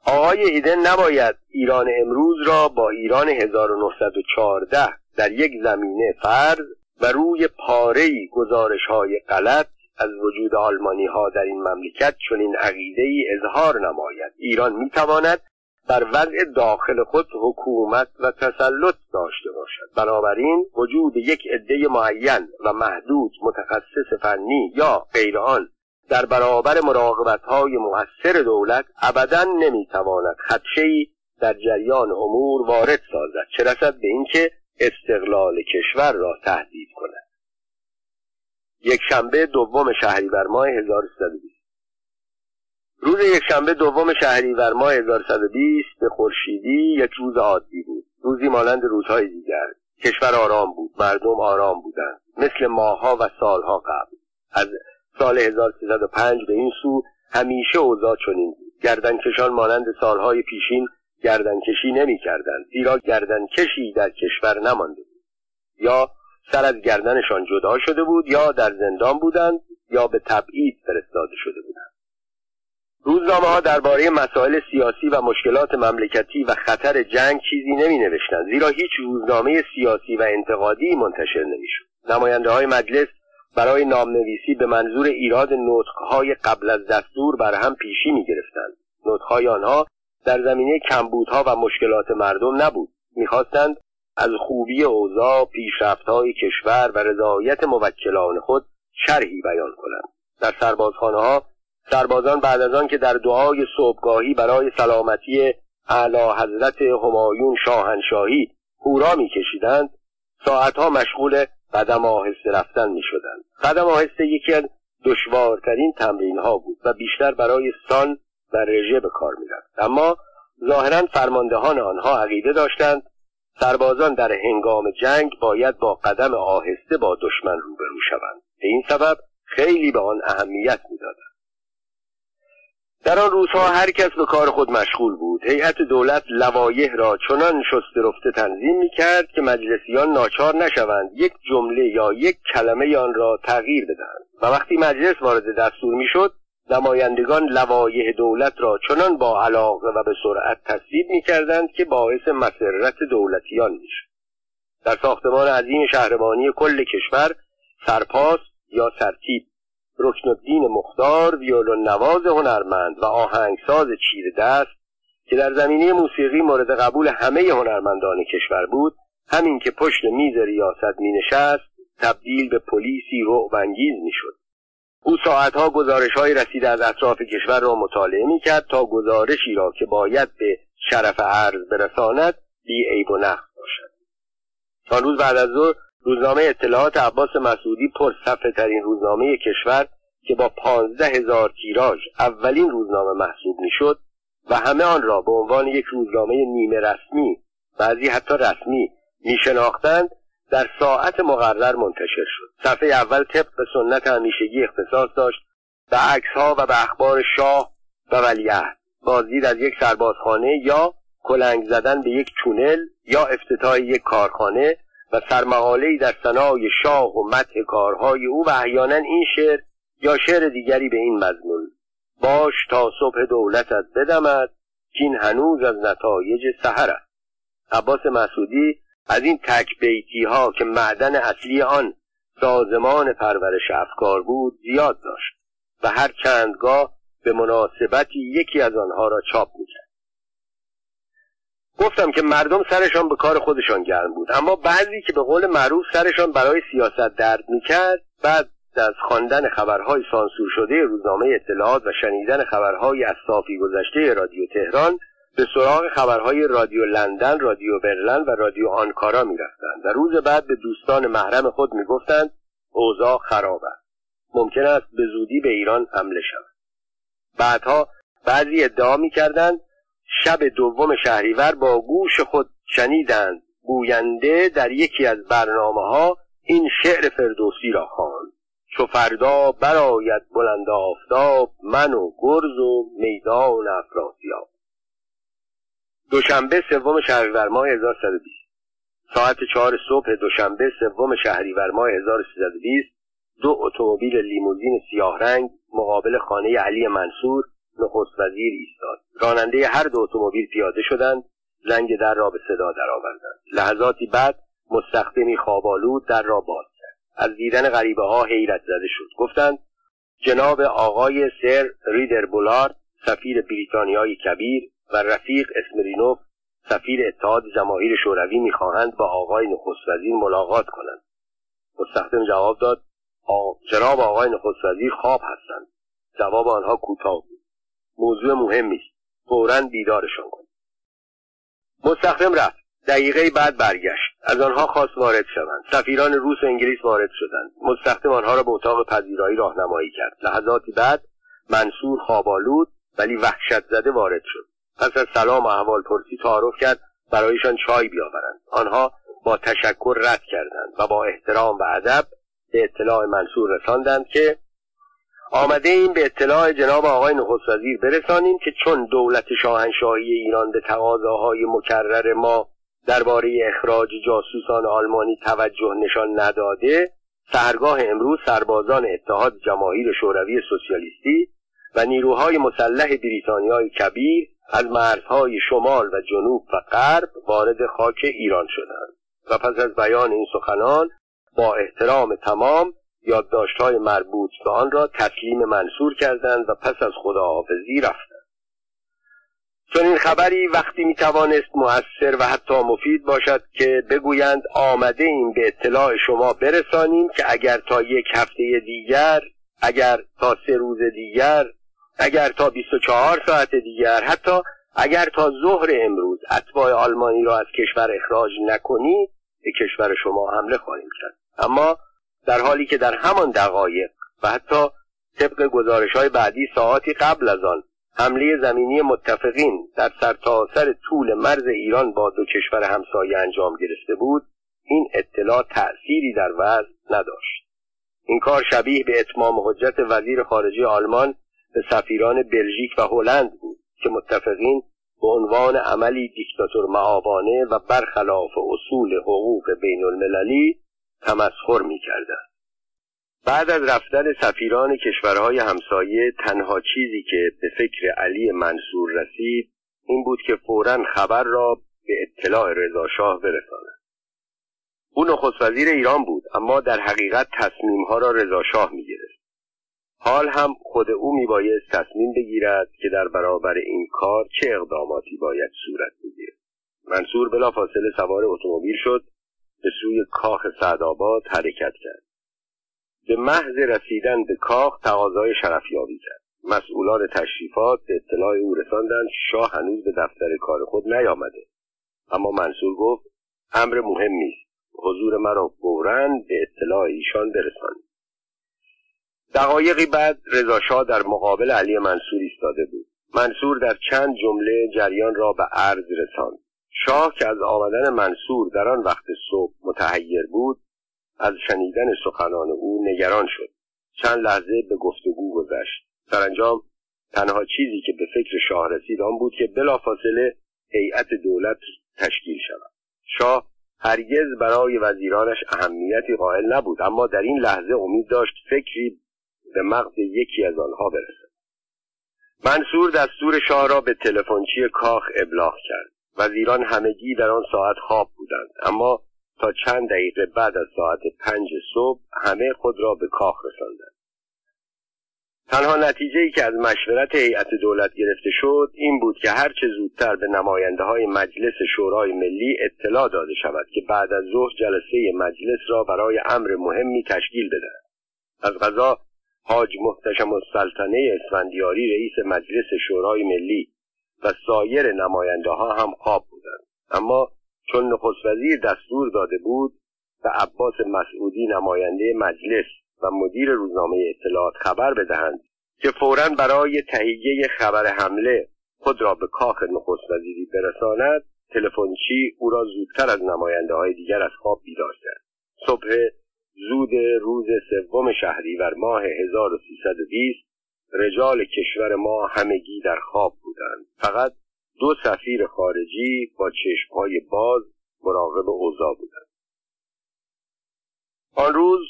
آقای ایدن نباید ایران امروز را با ایران 1914 در یک زمینه فرض و روی پارهی گزارش های غلط از وجود آلمانی ها در این مملکت چنین عقیده ای اظهار نماید. ایران می‌تواند بر وضع داخل خود حکومت و تسلط داشته باشد. بنابراین وجود یک عده معین و محدود متخصص فنی یا غیر آن در برابر مراقبت های مؤثر دولت ابدا نمی‌تواند خدشهای در جریان امور وارد سازد چه رسد به اینکه استقلال کشور را تهدید کند. یک شنبه دوم شهریور ماه 1320 روز یکشنبه دوم شهریور ماه 1120 به خورشیدی یک روز عادی بود. روزی مانند روزهای دیگر. کشور آرام بود. مردم آرام بودند. مثل ماهها و سالها قبل. از سال 1305 به این سو همیشه اوضاع چنین بود. گردنکشان مانند سالهای پیشین گردنکشی نمی کردند زیرا گردنکشی در کشور نمانده بود. یا سر از گردنشان جدا شده بود یا در زندان بودند یا به تبعید فرستاده شده بودند. روزنامه ها درباره مسائل سیاسی و مشکلات مملکتی و خطر جنگ چیزی نمی نوشتند زیرا هیچ روزنامه سیاسی و انتقادی منتشر نمی شد نماینده های مجلس برای نامنویسی به منظور ایراد نطقهای قبل از دستور بر هم پیشی می گرفتند نطقهای آنها در زمینه کمبودها و مشکلات مردم نبود. می‌خواستند از خوبی اوضاع پیشرفتهای کشور و رضایت موکلان خود شرحی بیان کنند. در سربازخانه ها سربازان بعد از آن که در دعای صبحگاهی برای سلامتی اعلی حضرت همایون شاهنشاهی هورا میکشیدند ساعتها مشغول قدم آهسته رفتن می‌شدند. قدم آهسته یکی از دشوارترین تمرین ها بود و بیشتر برای سان و رژه به کار می‌رفت. اما ظاهرا فرماندهان آنها عقیده داشتند سربازان در هنگام جنگ باید با قدم آهسته با دشمن روبرو شوند. به این سبب خیلی به آن اهمیت می‌دادند در آن روزها هر کس به کار خود مشغول بود. هیئت دولت لوایح را چنان شسته رفته تنظیم می کرد که مجلسیان ناچار نشوند یک جمله یا یک کلمه آن را تغییر بدهند. و وقتی مجلس وارد دستور می‌شد نمایندگان لوایح دولت را چنان با علاقه و به سرعت تصویب می کردند که باعث مسرت دولتیان می‌شد. در ساختمان عظیم شهربانی کل کشور سرپاس یا سرتیب رکن الدین مختار ویولون نواز هنرمند و آهنگساز چیر دست که در زمینه موسیقی مورد قبول همه هنرمندان کشور بود همین که پشت میز ریاست می نشست تبدیل به پلیسی رعبانگیز می شد او ساعتها گزارش های رسیده از اطراف کشور را مطالعه می کرد تا گزارشی را که باید به شرف عرض برساند بی عیب و نقص باشد. آن روز بعد از ظهر روزنامه اطلاعات عباس مسعودی پر ترین روزنامه کشور که با پانزده هزار تیراژ اولین روزنامه محسوب می‌شد و همه آن را به عنوان یک روزنامه نیمه رسمی بعضی حتی رسمی میشناختند در ساعت مقرر منتشر شد. صفحه اول طبق به سنت همیشگی اختصاص داشت به عکسها و به اخبار شاه و ولیعهد بازدید از یک سربازخانه یا کلنگ زدن به یک تونل یا افتتاح یک کارخانه و سرمقالهای در ثنای شاه و متح کارهای او و احیانا این شعر یا شعر دیگری به این مضمون. باش تا صبح دولتت بدمد که این هنوز از نتایج سهر است. عباس مسعودی از این تک بیتی ها که معدن اصلی آن سازمان پرورش افکار بود زیاد داشت و هر چندگاه به مناسبتی یکی از آنها را چاپ می‌کرد. گفتم که مردم سرشان به کار خودشان گرم بود. اما بعضی که به قول معروف سرشان برای سیاست درد می‌کرد بعد از خواندن خبرهای سانسور شده روزنامه اطلاعات و شنیدن خبرهای از صافی گذشته رادیو تهران به سراغ خبرهای رادیو لندن، رادیو برلن و رادیو آنکارا می‌رفتند و روز بعد به دوستان محرم خود می‌گفتند اوضاع خراب است. ممکن است به زودی به ایران حمله شود. بعدها بعضی ادعا می‌کردند شب دوم شهریور با گوش خود شنیدند گوینده در یکی از برنامه ها این شعر فردوسی را خواند. چو فردا براید بلند آفتاب من و گرز و میدان افراسیاب دوشنبه سوم شهریور ماه 1320 ساعت چهار صبح دوشنبه سوم شهریور ماه 1320 دو اتومبیل لیموزین سیاه رنگ مقابل خانه علی منصور نخست وزیر ایستاد. راننده هر دو اتومبیل پیاده شدند زنگ در را به صدا درآوردند. لحظاتی بعد مستخدمی خوابالود در را باز کرد. از دیدن غریبه ها حیرت زده شد. گفتند جناب آقای سر ریدر بولارد سفیر بریتانیای کبیر و رفیق اسمرینوف سفیر اتحاد جماهیر شوروی می‌خواهند با آقای نخست وزیر ملاقات کنند. مستخدم جواب داد جناب آقای نخست وزیر خواب هستند. جواب آنها کوتاه بود. موضوع مهمی است فورا بیدارشان کن مستخدم رفت. دقیقه بعد برگشت. از آنها خواست وارد شوند. سفیران روس و انگلیس وارد شدند. مستخدم آنها را به اتاق پذیرایی راهنمایی کرد. لحظاتی بعد منصور خوابالود ولی وحشت زده وارد شد. پس از سلام و احوال پرسی تعارف کرد برایشان چای بیاورند. آنها با تشکر رد کردند و با احترام و ادب به اطلاع منصور رساندند که آمده این به اطلاع جناب آقای نخست وزیر برسانیم که چون دولت شاهنشاهی ایران به تقاضاهای مکرر ما درباره اخراج جاسوسان آلمانی توجه نشان نداده سهرگاه امروز سربازان اتحاد جماهیر شوروی سوسیالیستی و نیروهای مسلح بریتانیای کبیر از مرزهای شمال و جنوب و غرب وارد خاک ایران شدند. و پس از بیان این سخنان با احترام تمام یادداشتهای مربوط به آن را تسلیم منصور کردند و پس از خداحافظی رفتند. چون این خبری وقتی می‌توانست مؤثر و حتی مفید باشد که بگویند آمده این به اطلاع شما برسانیم که اگر تا یک هفته دیگر اگر تا سه روز دیگر اگر تا 24 ساعت دیگر حتی اگر تا ظهر امروز اتباع آلمانی را از کشور اخراج نکنید به کشور شما حمله خواهیم کرد. اما در حالی که در همان دقایق و حتی طبق گزارش های بعدی ساعتی قبل از آن حمله زمینی متفقین در سرتاسر سر طول مرز ایران با دو کشور همسایه انجام گرفته بود این اطلاع تأثیری در وضع نداشت. این کار شبیه به اتمام حجت وزیر خارجه آلمان به سفیران بلژیک و هلند بود که متفقین به عنوان عملی دیکتاتور معابانه و برخلاف اصول حقوق بین المللی تمسخر می کردن. بعد از رفتن سفیران کشورهای همسایه تنها چیزی که به فکر علی منصور رسید این بود که فورا خبر را به اطلاع رضاشاه برساند. او نخست وزیر ایران بود اما در حقیقت تصمیمها را رضاشاه می‌گرفت. حال هم خود او میبایست تصمیم بگیرد که در برابر این کار چه اقداماتی باید صورت بگیرد. منصور بلافاصله سوار اتومبیل شد به سوی کاخ سعدآباد حرکت کرد. به محض رسیدن به کاخ تقاضای شرفیابی کرد. مسئولان تشریفات به اطلاع او رساندند شاه هنوز به دفتر کار خود نیامده. اما منصور گفت امر مهم نیست. حضور مرا فورا به اطلاع ایشان برسانید دقایقی بعد رضاشاه در مقابل علی منصور ایستاده بود. منصور در چند جمله جریان را به عرض رساند. شاه که از آمدن منصور در آن وقت صبح متحیر بود از شنیدن سخنان او نگران شد. چند لحظه به گفتگو گذشت. سرانجام تنها چیزی که به فکر شاه رسید آن بود که بلافاصله هیئت دولت تشکیل شود. شاه هرگز برای وزیرانش اهمیتی قائل نبود اما در این لحظه امید داشت فکری به مغز یکی از آنها برسد. منصور دستور شاه را به تلفنچی کاخ ابلاغ کرد. وزیران همگی در آن ساعت خواب بودند. اما تا چند دقیقه بعد از ساعت پنج صبح همه خود را به کاخ رساندند. تنها نتیجه ای که از مشورت هیئت دولت گرفته شد این بود که هرچه زودتر به نماینده های مجلس شورای ملی اطلاع داده شود که بعد از ظهر جلسه مجلس را برای امر مهمی تشکیل بدهد. از غذا حاج محتشم السلطنه اسفندیاری رئیس مجلس شورای ملی و سایر نماینده ها هم خواب بودند. اما چون نخست وزیر دستور داده بود به عباس مسعودی نماینده مجلس و مدیر روزنامه اطلاعات خبر بدهند که فورا برای تهیه خبر حمله خود را به کاخ نخست وزیری برساند تلفنچی او را زودتر از نماینده های دیگر از خواب بیدار کرد. صبح زود روز سوم شهریور ماه 1320 رجال کشور ما همگی در خواب بودند. فقط دو سفیر خارجی با چشمهای باز مراقب اوضاع بودند. آن روز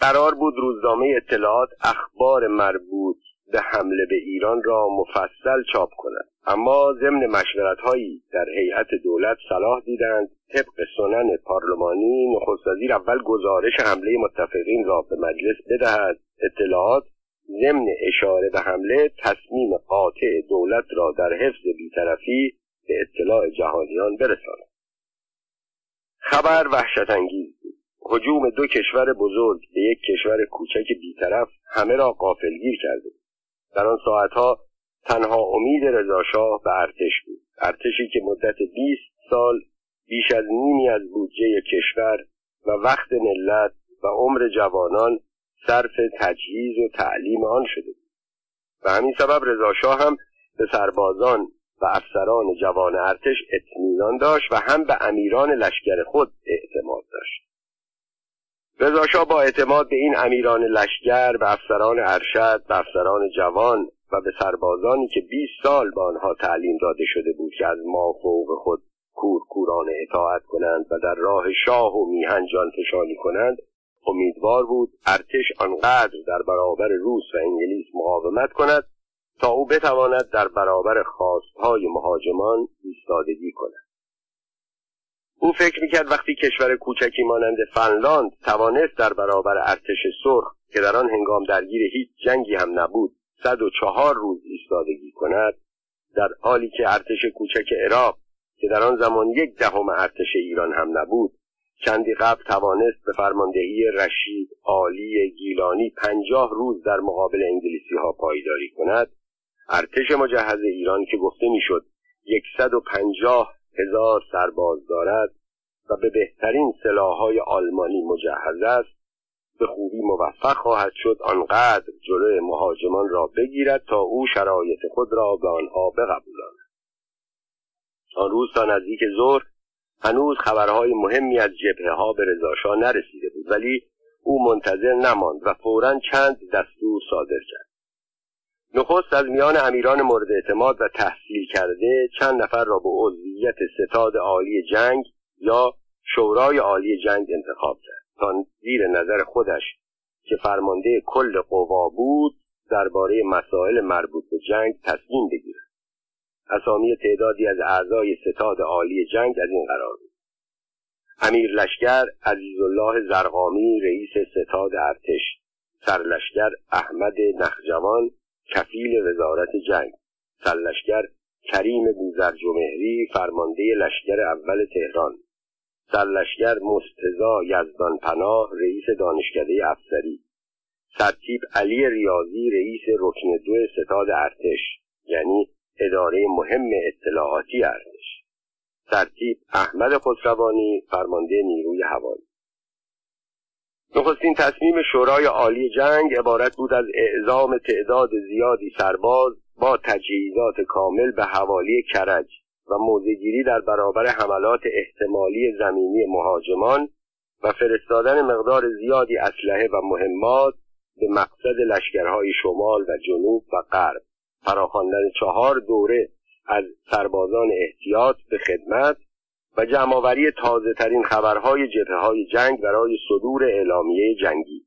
قرار بود روزنامه اطلاعات اخبار مربوط به حمله به ایران را مفصل چاپ کند. اما ضمن مشورت هایی در هیئت دولت صلاح دیدند طبق سنن پارلمانی نخست وزیر اول گزارش حمله متفقین را به مجلس بدهد. اطلاعات ضمن اشاره به حمله تصمیم قاطع دولت را در حفظ بیطرفی به اطلاع جهانیان برساند. خبر وحشت انگیز بود. هجوم دو کشور بزرگ به یک کشور کوچک بیطرف همه را قافلگیر کرده در آن ساعتها تنها امید رضاشاه به ارتش بود. ارتشی که مدت 20 سال بیش از نیمی از بودجه کشور و وقت ملت و عمر جوانان صرف تجهیز و تعلیم آن شده بود. و همین سبب رضاشاه هم به سربازان و افسران جوان ارتش اطمینان داشت و هم به امیران لشکر خود اعتماد داشت. رضاشاه با اعتماد به این امیران لشکر به افسران ارشد به افسران جوان و به سربازانی که 20 سال به آنها تعلیم داده شده بود که از ما فوق خود کورکورانه اطاعت کنند و در راه شاه و میهن جان فشانی کنند امیدوار بود ارتش آنقدر در برابر روس و انگلیس مقاومت کند تا او بتواند در برابر خواستهای مهاجمان ایستادگی کند. او فکر می‌کرد وقتی کشور کوچکی مانند فنلاند توانست در برابر ارتش سرخ که در آن هنگام درگیر هیچ جنگی هم نبود صد و چهار روز ایستادگی کند در حالی که ارتش کوچک عراق که در آن زمان یک دهم ارتش ایران هم نبود چندی قبل توانست به فرماندهی رشید عالی گیلانی پنجاه روز در مقابل انگلیسی ها پایداری کند ارتش مجهز ایران که گفته می‌شد یکصد و هزار سرباز دارد و به بهترین سلاحهای آلمانی مجهز است به خوبی موفق خواهد شد آنقدر جلوی مهاجمان را بگیرد تا او شرایط خود را به آنها بقبولاند. آن روز تا نزدیک ظهر هنوز خبرهای مهمی از جبهه ها به رضاشاه نرسیده بود ولی او منتظر نماند و فورا چند دستور صادر کرد. نخست از میان امیران مورد اعتماد و تحصیل کرده چند نفر را به عضویت ستاد عالی جنگ یا شورای عالی جنگ انتخاب کرد تا زیر نظر خودش که فرمانده کل قوا بود درباره مسائل مربوط به جنگ تصمیم بگیرد. اسامی تعدادی از اعضای ستاد عالی جنگ از این قرار بود. امیر لشکر عزیزالله زرقامی رئیس ستاد ارتش سرلشکر احمد نخجوان کفیل وزارت جنگ سرلشکر کریم بوزرجمهری فرمانده لشکر اول تهران سرلشکر مستزا یزدان پناه رئیس دانشکده افسری سرتیب علی ریاضی رئیس رکن دو ستاد ارتش یعنی اداره مهم اطلاعاتی ارتش ترتیب احمد خسروانی فرمانده نیروی هوایی نخستین تصمیم شورای عالی جنگ عبارت بود از اعزام تعداد زیادی سرباز با تجهیزات کامل به حوالی کرج و موزگیری در برابر حملات احتمالی زمینی مهاجمان و فرستادن مقدار زیادی اسلحه و مهمات به مقصد لشکرهای شمال و جنوب و غرب. فراخواندن چهار دوره از سربازان احتیاط به خدمت و جمعآوری تازه ترین خبرهای جبهه های جنگ برای صدور اعلامیه جنگی.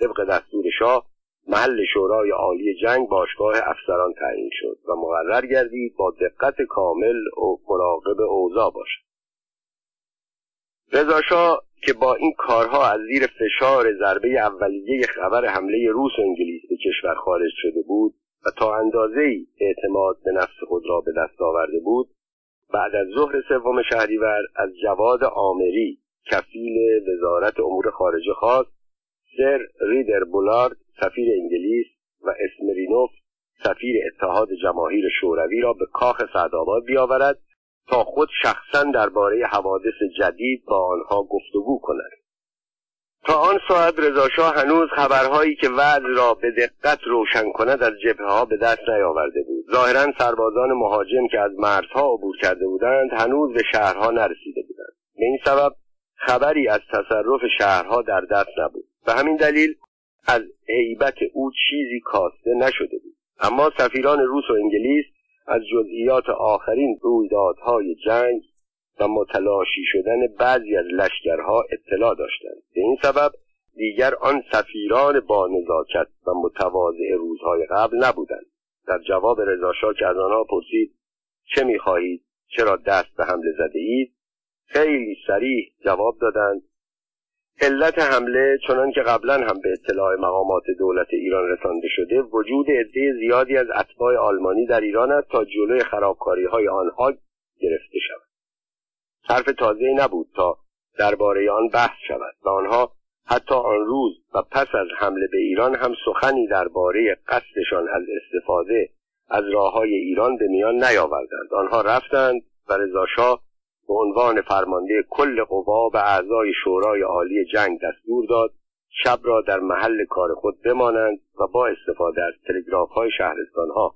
طبق دستور شاه محل شورای عالی جنگ باشگاه افسران تعیین شد و مقرر گردید با دقت کامل و مراقب اوضاع باشد. رضا که با این کارها از زیر فشار ضربه اولیه خبر حمله روس و انگلیس به کشور خارج شده بود و تا اندازه ای اعتماد به نفس خود را به دست آورده بود بعد از ظهر سوم شهریور از جواد آمری کفیل وزارت امور خارجه خواست سر ریدر بولارد سفیر انگلیس و اسمرینوف سفیر اتحاد جماهیر شوروی را به کاخ سعدآباد بیاورد تا خود شخصا درباره حوادث جدید با آنها گفتگو کند. تا آن ساعت رضاشاه هنوز خبرهایی که وضع را به دقت روشن کند از جبهه ها به دست نیاورده بود. ظاهرا سربازان مهاجم که از مرزها عبور کرده بودند هنوز به شهرها نرسیده بودند. به این سبب خبری از تصرف شهرها در دست نبود. به همین دلیل از عیبت او چیزی کاسته نشده بود. اما سفیران روس و انگلیس از جزئیات آخرین رویدادهای جنگ و متلاشی شدن بعضی از لشکرها اطلاع داشتند. به این سبب دیگر آن سفیران با نزاکت و متواضع روزهای قبل نبودند. در جواب رضاشاه که از آنها پرسید چه می‌خواهید؟ چرا دست به حمله زده اید؟ خیلی سریح جواب دادند. علت حمله چنان که قبلا هم به اطلاع مقامات دولت ایران رسانده شده وجود عده زیادی از اتباع آلمانی در ایران است تا جلوی خرابکاری های آنها گرفته شود حرف تازه نبود تا درباره آن بحث شود و آنها حتی آن روز و پس از حمله به ایران هم سخنی درباره قصدشان از استفاده از راه های ایران به میان نیاوردند. آنها رفتند و رضاشاه به عنوان فرمانده کل قوا به اعضای شورای عالی جنگ دستور داد شب را در محل کار خود بمانند و با استفاده از تلگراف های شهرستان ها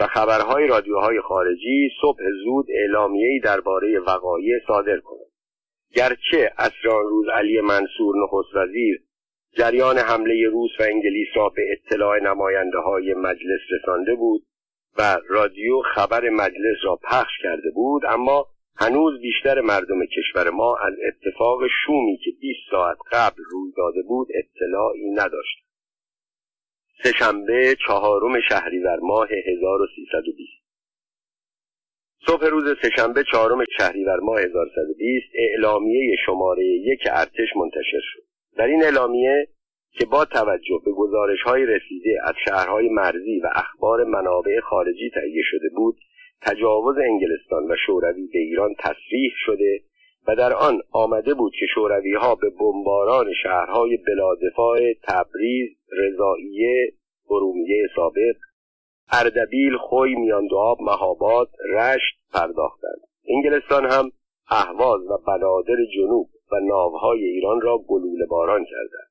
و خبرهای رادیوهای خارجی صبح زود اعلامیه‌ای درباره وقایع صادر کنند گرچه اصران روز علی منصور نخست وزیر جریان حمله روس و انگلیس را به اطلاع نماینده های مجلس رسانده بود و رادیو خبر مجلس را پخش کرده بود اما هنوز بیشتر مردم کشور ما از اتفاق شومی که 20 ساعت قبل روی داده بود اطلاعی نداشت. سهشنبه چهارم شهریور ماه 1320 صبح روز سهشنبه چهارم شهریور ماه 1320 اعلامیه شماره یک ارتش منتشر شد. در این اعلامیه که با توجه به گزارش های رسیده از شهرهای مرزی و اخبار منابع خارجی تهیه شده بود تجاوز انگلستان و شوروی به ایران تصریح شده و در آن آمده بود که شوروی ها به بمباران شهرهای بلادفاع تبریز رضائیه ارومیه سابق اردبیل خوی میاندواب مهاباد رشت پرداختند. انگلستان هم اهواز و بنادر جنوب و ناوهای ایران را گلوله باران کردند.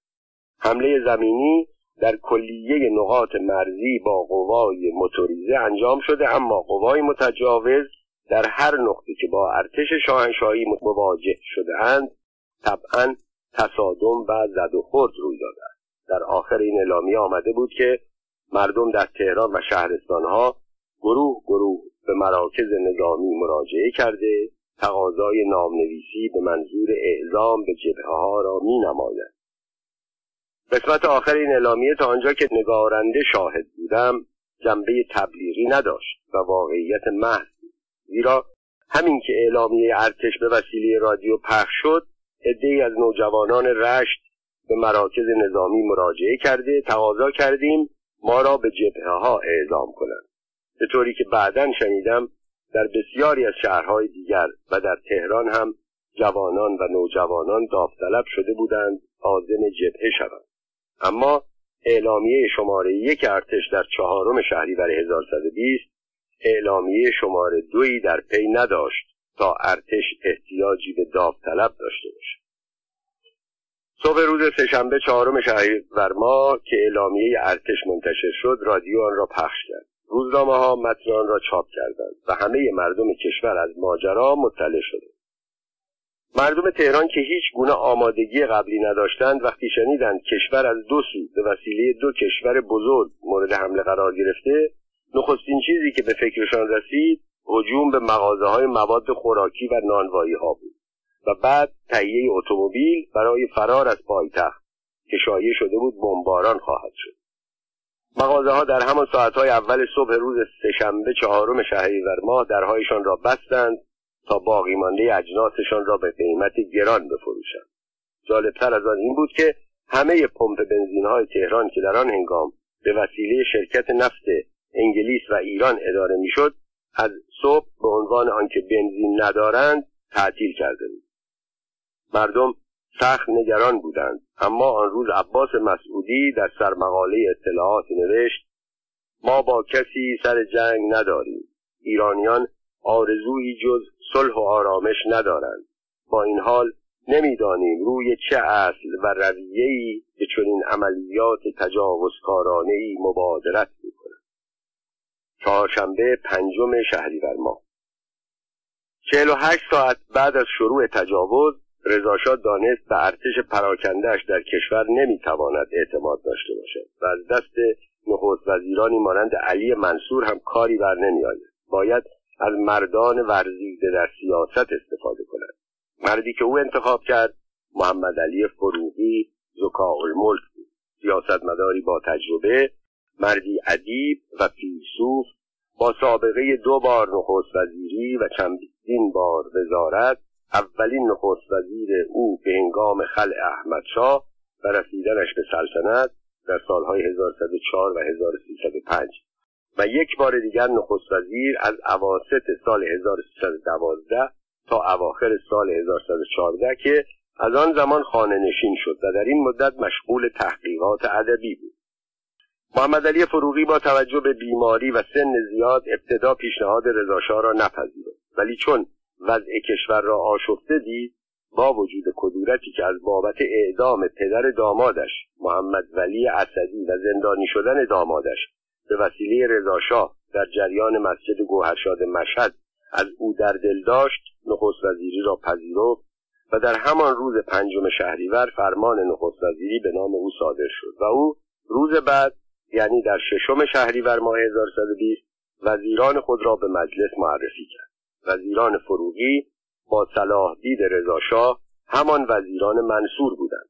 حمله زمینی در کلیه نقاط مرزی با قوای موتوریزه انجام شده اما قوای متجاوز در هر نقطه که با ارتش شاهنشاهی مواجه شده اند طبعا تصادم و زد و خورد روی داده در آخر این اعلامیه آمده بود که مردم در تهران و شهرستانها گروه گروه به مراکز نظامی مراجعه کرده تقاضای نامنویسی به منظور اعزام به جبهه ها را می نماید. قسمت آخر این اعلامیه تا آنجا که نگارنده شاهد بودم جنبه تبلیغی نداشت و واقعیت محض زیرا همین که اعلامیه ارتش به وسیله رادیو پخش شد عدهای از نوجوانان رشت به مراکز نظامی مراجعه کرده تقاضا کردیم ما را به جبهه ها اعزام کنند. به طوری که بعدا شنیدم در بسیاری از شهرهای دیگر و در تهران هم جوانان و نوجوانان داوطلب شده بودند آزم جبهه شوند. اما اعلامیه شماره یک ارتش در چهارم شهریور 1120 اعلامیه شماره دویی در پی نداشت تا ارتش احتیاجی به داوطلب داشته باشد. صبح روز سهشنبه چهارم شهریور ماه که اعلامیه ارتش منتشر شد رادیو آن را پخش کرد. روزنامه ها متن آن را چاپ کردند و همه مردم کشور از ماجرا مطلع شدند مردم تهران که هیچ گونه آمادگی قبلی نداشتند وقتی شنیدند کشور از دو سو به وسیله دو کشور بزرگ مورد حمله قرار گرفته نخستین چیزی که به فکرشان رسید هجوم به مغازه های مواد خوراکی و نانوایی ها بود و بعد تهیه اتومبیل برای فرار از پایتخت که شایع شده بود بمباران خواهد شد. مغازه ها در همان ساعت های اول صبح روز سهشنبه چهارم شهریور ماه درهایشان را بستند تا باقی مانده اجناسشان را به قیمت گران بفروشند. جالبتر از آن این بود که همه پمپ بنزین های تهران که در آن هنگام به وسیله شرکت نفت انگلیس و ایران اداره می‌شد از صبح به عنوان آنکه بنزین ندارند تعطیل کرده بود. مردم سخت نگران بودند اما آن روز عباس مسعودی در سرمقاله اطلاعات نوشت ما با کسی سر جنگ نداریم. ایرانیان آرزویی جز صلح و آرامش ندارند. با این حال نمی‌دانیم روی چه اصل و رویه‌ای به چنین عملیات تجاوزکارانه ای مبادرت می‌کنند چهارشنبه پنجم شهریور ماه. چهل و هشت ساعت بعد از شروع تجاوز رضاشاه دانست به ارتش پراکندهش در کشور نمی‌تواند اعتماد داشته باشد و از دست نخست وزیرانی مانند علی منصور هم کاری بر نمیآید. باید از مردان ورزیده در سیاست استفاده کند. مردی که او انتخاب کرد محمد علی فروغی زکا الملک بود. سیاستمداری با تجربه مردی ادیب و فیلسوف با سابقه دو بار نخست وزیری و چندین بار وزارت اولین نخست وزیر او به هنگام خل احمدشاه و رسیدنش به سلطنت در سالهای 1104 و 1305 و یک بار دیگر نخست وزیر از اواسط سال 1312 تا اواخر سال 1114 که از آن زمان خانه نشین شد و در این مدت مشغول تحقیقات ادبی بود. محمد علی فروغی با توجه به بیماری و سن زیاد ابتدا پیشنهاد رضاشاه را نپذیرفت. ولی چون وضع کشور را آشفته دید با وجود کدورتی که از بابت اعدام پدر دامادش محمد ولی اسدی و زندانی شدن دامادش به وسیله رضاشاه در جریان مسجد گوهرشاد مشهد از او در دل داشت نخست وزیری را پذیرفت و در همان روز پنجم شهریور فرمان نخست وزیری به نام او صادر شد و او روز بعد یعنی در ششم شهریور ماه 1120 وزیران خود را به مجلس معرفی کرد. وزیران فروغی با صلاح دید رضاشاه همان وزیران منصور بودند.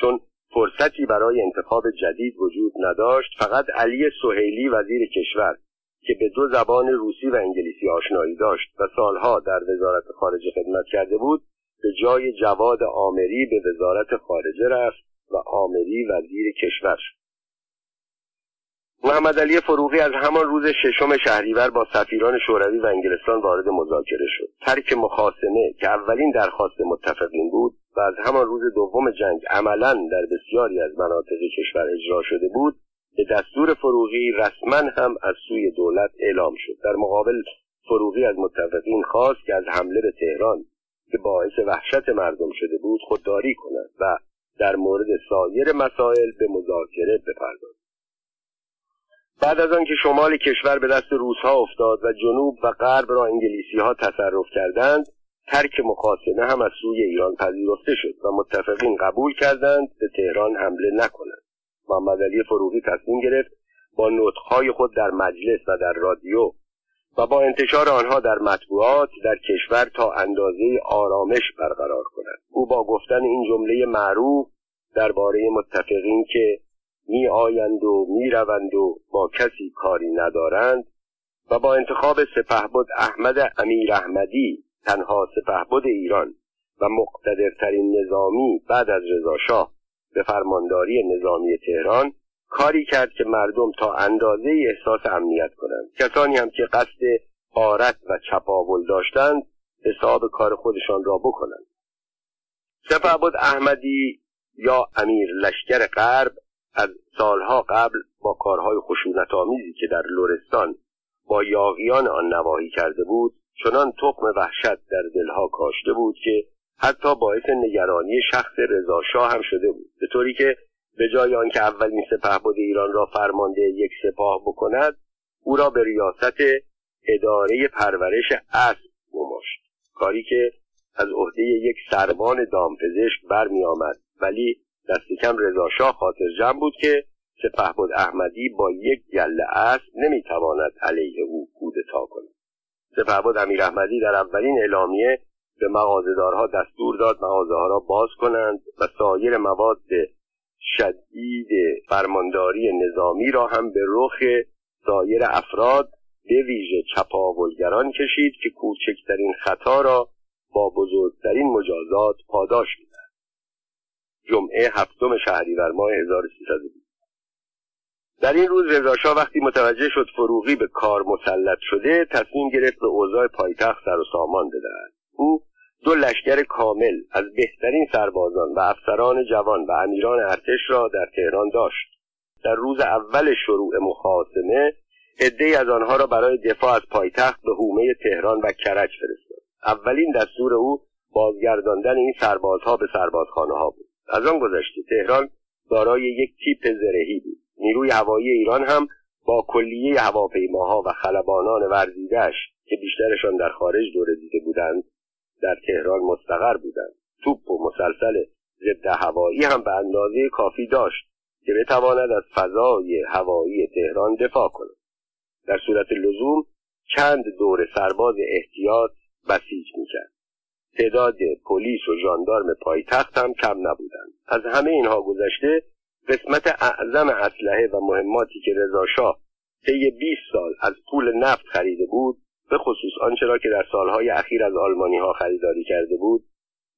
چون فرصتی برای انتخاب جدید وجود نداشت فقط علی سهیلی وزیر کشور که به دو زبان روسی و انگلیسی آشنایی داشت و سالها در وزارت خارجه خدمت کرده بود به جای جواد آمری به وزارت خارجه رفت و آمری وزیر کشور شد. محمد علی فروغی از همان روز ششم شهریور با سفیران شوروی و انگلستان وارد مذاکره شد. ترک مخاسمه که اولین درخواست متفقین بود و از همان روز دوم جنگ عملا در بسیاری از مناطق کشور اجرا شده بود به دستور فروغی رسما هم از سوی دولت اعلام شد. در مقابل فروغی از متفقین خواست که از حمله به تهران که باعث وحشت مردم شده بود خودداری کنند و در مورد سایر مسائل به مذاکره بپردازند بعد از آنکه شمال کشور به دست روسها افتاد و جنوب و غرب را انگلیسی ها تصرف کردند ترک مقاسمه هم از سوی ایران پذیرفته شد و متفقین قبول کردند به تهران حمله نکنند محمد علی فروغی تصمیم گرفت با نطقهای خود در مجلس و در رادیو و با انتشار آنها در مطبوعات در کشور تا اندازه آرامش برقرار کند. او با گفتن این جمله معروف درباره متفقین که می آیند و می روند و با کسی کاری ندارند و با انتخاب سپهبد احمد امیر احمدی تنها سپهبد ایران و مقتدرترین نظامی بعد از رضاشاه به فرمانداری نظامی تهران کاری کرد که مردم تا اندازه احساس امنیت کنند. کسانی هم که قصد آرت و چپاول داشتند حساب کار خودشان را بکنند. سپهبد احمدی یا امیر لشکر غرب از سالها قبل با کارهای خشونت آمیزی که در لورستان با یاغیان آن نواهی کرده بود چنان تخم وحشت در دلها کاشته بود که حتی باعث نگرانی شخص رضاشاه هم شده بود. به طوری که به جای آنکه اولین سپهبد ایران را فرمانده یک سپاه بکند او را به ریاست اداره پرورش اسب گماشت کاری که از عهده یک سربان دامپزشک برمی آمد ولی دست کم رضاشاه خاطر جمع بود که سپهبد احمدی با یک گله اسب نمی‌تواند علیه او کودتا کند. سپهبد امیر احمدی در اولین اعلامیه به مغازهدارها دستور داد مغازه ها را باز کنند و سایر مواد شدید فرمانداری نظامی را هم به رخ سایر افراد به ویژه چپاولگران کشید که کوچکترین خطا را با بزرگترین مجازات پاداش می‌دهد جمعه هفتم شهریور ماه 1320 در این روز رضاشاه وقتی متوجه شد فروغی به کار مسلط شده تصمیم گرفت به اوضاع پایتخت سر و سامان بدهد. او دو لشکر کامل از بهترین سربازان و افسران جوان و امیران ارتش را در تهران داشت. در روز اول شروع مخاصمه عدهای از آنها را برای دفاع از پایتخت به حومه تهران و کرج فرستاد. اولین دستور او بازگرداندن این سربازها به سربازخانه ها بود. از آن گذشته تهران دارای یک تیپ زرهی بود. نیروی هوایی ایران هم با کلیه هواپیماها و خلبانان ورزیدش که بیشترشان در خارج دوره دیده بودند در تهران مستقر بودند. توپ و مسلسل ضد هوایی هم به اندازه کافی داشت که بتواند از فضای هوایی تهران دفاع کند. در صورت لزوم چند دور سرباز احتیاط بسیج می‌کرد. تعداد پلیس و ژاندارم پایتخت هم کم نبودند. از همه اینها گذشته قسمت اعظم اسلحه و مهماتی که رضاشاه طی 20 سال از پول نفت خریده بود به خصوص آنچه را که در سالهای اخیر از آلمانی ها خریداری کرده بود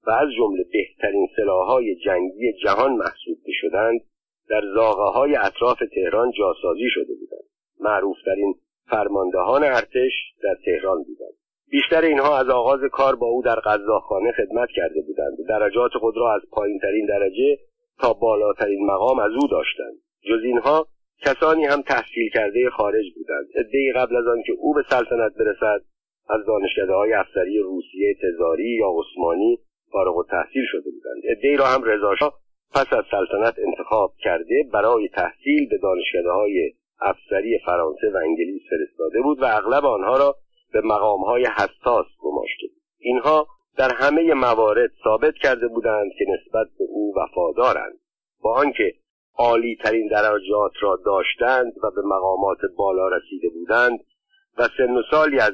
و از جمله بهترین سلاحهای جنگی جهان محسوب می شدند در زاغه های اطراف تهران جاسازی شده بودند. معروفترین فرماندهان ارتش در تهران بودند. بیشتر اینها از آغاز کار با او در غذاخانه خدمت کرده بودند. درجات خود را از پایینترین درجه تا بالاترین مقام از او داشتند. جز اینها کسانی هم تحصیل کرده خارج بودند. عدهای قبل از آنکه او به سلطنت برسد از دانشکده های افسری روسیه تزاری یا عثمانی فارغ تحصیل شده بودند. عدهای را هم رضاشاه پس از سلطنت انتخاب کرده برای تحصیل به دانشکده های افسری فرانسه و انگلیس فرستاده بود و اغلب آنها را به مقام های حساس گماشته بود. اینها در همه موارد ثابت کرده بودند که نسبت به او وفادارند. با آنکه عالی ترین درجات را داشتند و به مقامات بالا رسیده بودند و سن و سالی از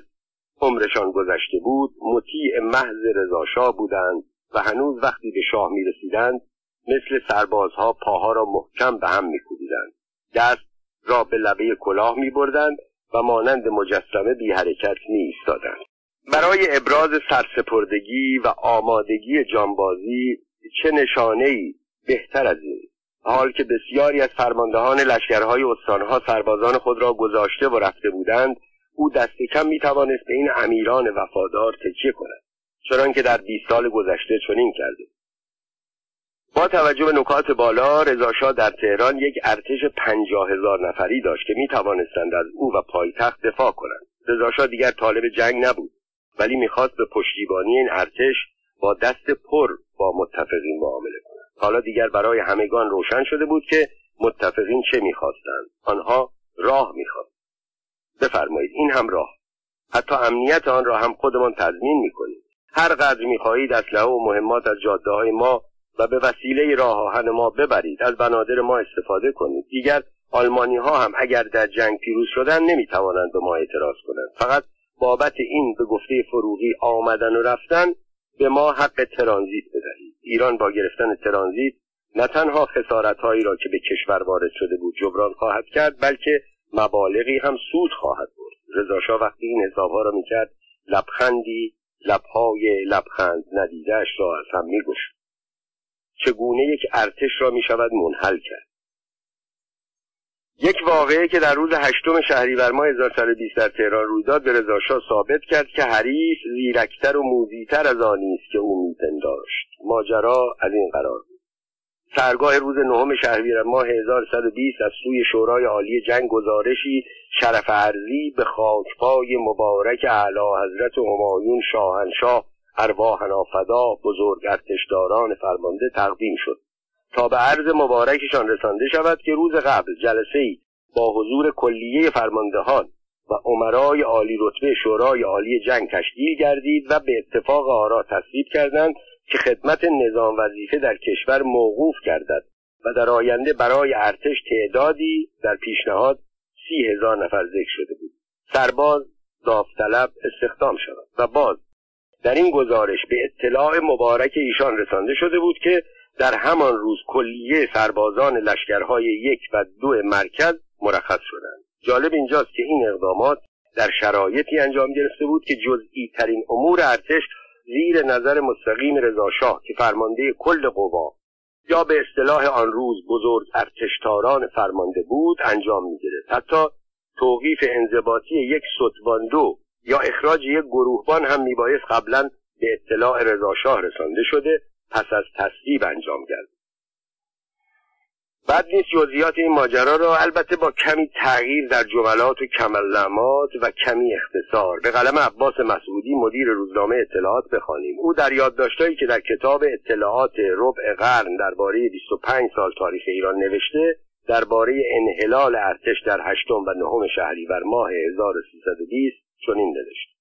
عمرشان گذشته بود مطیع محض رضاشاه بودند و هنوز وقتی به شاه می رسیدند مثل سربازها پاها را محکم به هم می کوبیدند دست را به لبه کلاه می بردند و مانند مجسمه بی حرکت می ایستادند برای ابراز سرسپردگی و آمادگی جانبازی چه نشانه ای بهتر از این؟ حال که بسیاری از فرماندهان لشکرهای استانها سربازان خود را گذاشته و رفته بودند او دست کم می‌توانست به این امیران وفادار تکیه کند. چنان که در بیست سال گذشته چنین کرده با توجه به نکات بالا رضاشاه در تهران یک ارتش پنجاه هزار نفری داشت که می‌توانستند از او و پایتخت دفاع کنند. رضاشاه دیگر طالب جنگ نبود ولی می‌خواست به پشتیبانی این ارتش با دست پر با متفقین معامله کند. حالا دیگر برای همگان روشن شده بود که متفقین چه می‌خواستند. آنها راه می‌خواست. بفرمایید این هم راه. حتی امنیت آن را هم خودمان تضمین می‌کنیم هر قدر می‌خواهید اسلحه و مهمات از جاده های ما و به وسیله راه آهن ما ببرید. از بنادر ما استفاده کنید. دیگر آلمانی ها هم اگر در جنگ پیروز شدن نمی‌توانند به ما اعتراض کنند. فقط بابت این به گفته فروغی آمدن و رفتن به ما حق ترانزیت بدهید. ایران با گرفتن ترانزیت نه تنها خسارتهایی را که به کشور وارد شده بود جبران خواهد کرد بلکه مبالغی هم سود خواهد برد. رضاشاه وقتی این حسابها را می‌کرد لبخندی لبهای لبخند ندیدهاش را از هم میگشت چگونه یک ارتش را می‌شود منحل کرد. یک واقعه که در روز هشتم شهریور ماه 1120 در تهران روی داد به رضاشاه ثابت کرد که حریف زیرکتر و موزیتر از آنی است که او میپنداشت ماجرا از این قرار بود. سرگاه روز نهم شهریور ماه 1120 از سوی شورای عالی جنگ گزارشی شرف ارزی به خاکپای مبارک اعلی حضرت همایون شاهنشاه ارواحنا فدا بزرگ ارتشداران فرمانده تقدیم شد. تا به عرض مبارکشان رسانده شود که روز قبل جلسه ای با حضور کلیه فرماندهان و عمرای عالی رتبه شورای عالی جنگ تشکیل گردید و به اتفاق آرا تصویب کردند که خدمت نظام وظیفه در کشور موقوف گردد و در آینده برای ارتش تعدادی در پیشنهاد سی هزار نفر ذکر شده بود. سرباز داوطلب استخدام شود و باز در این گزارش به اطلاع مبارک ایشان رسانده شده بود که در همان روز کلیه سربازان لشکرهای یک و دو مرکز مرخص شدند. جالب اینجاست که این اقدامات در شرایطی انجام گرفته بود که جزئی ترین امور ارتش زیر نظر مستقیم رضاشاه که فرمانده کل قوا یا به اصطلاح آن روز بزرگ ارتشتاران فرمانده بود انجام می‌گرفت. حتی توقیف انضباطی یک ستواندو یا اخراج یک گروهبان هم میبایست قبلا به اطلاع رضاشاه رسانده شده پس از تصویب انجام گرد. بعد نیست جزئیات این ماجرا را البته با کمی تغییر در جملات و کملمات و کمی اختصار. به قلم عباس مسعودی مدیر روزنامه اطلاعات بخوانیم. او در یادداشتهایی که در کتاب اطلاعات ربع قرن درباره 25 سال تاریخ ایران نوشته درباره انحلال ارتش در هشتم و نهم شهریور ماه 1320 چنین نوشت.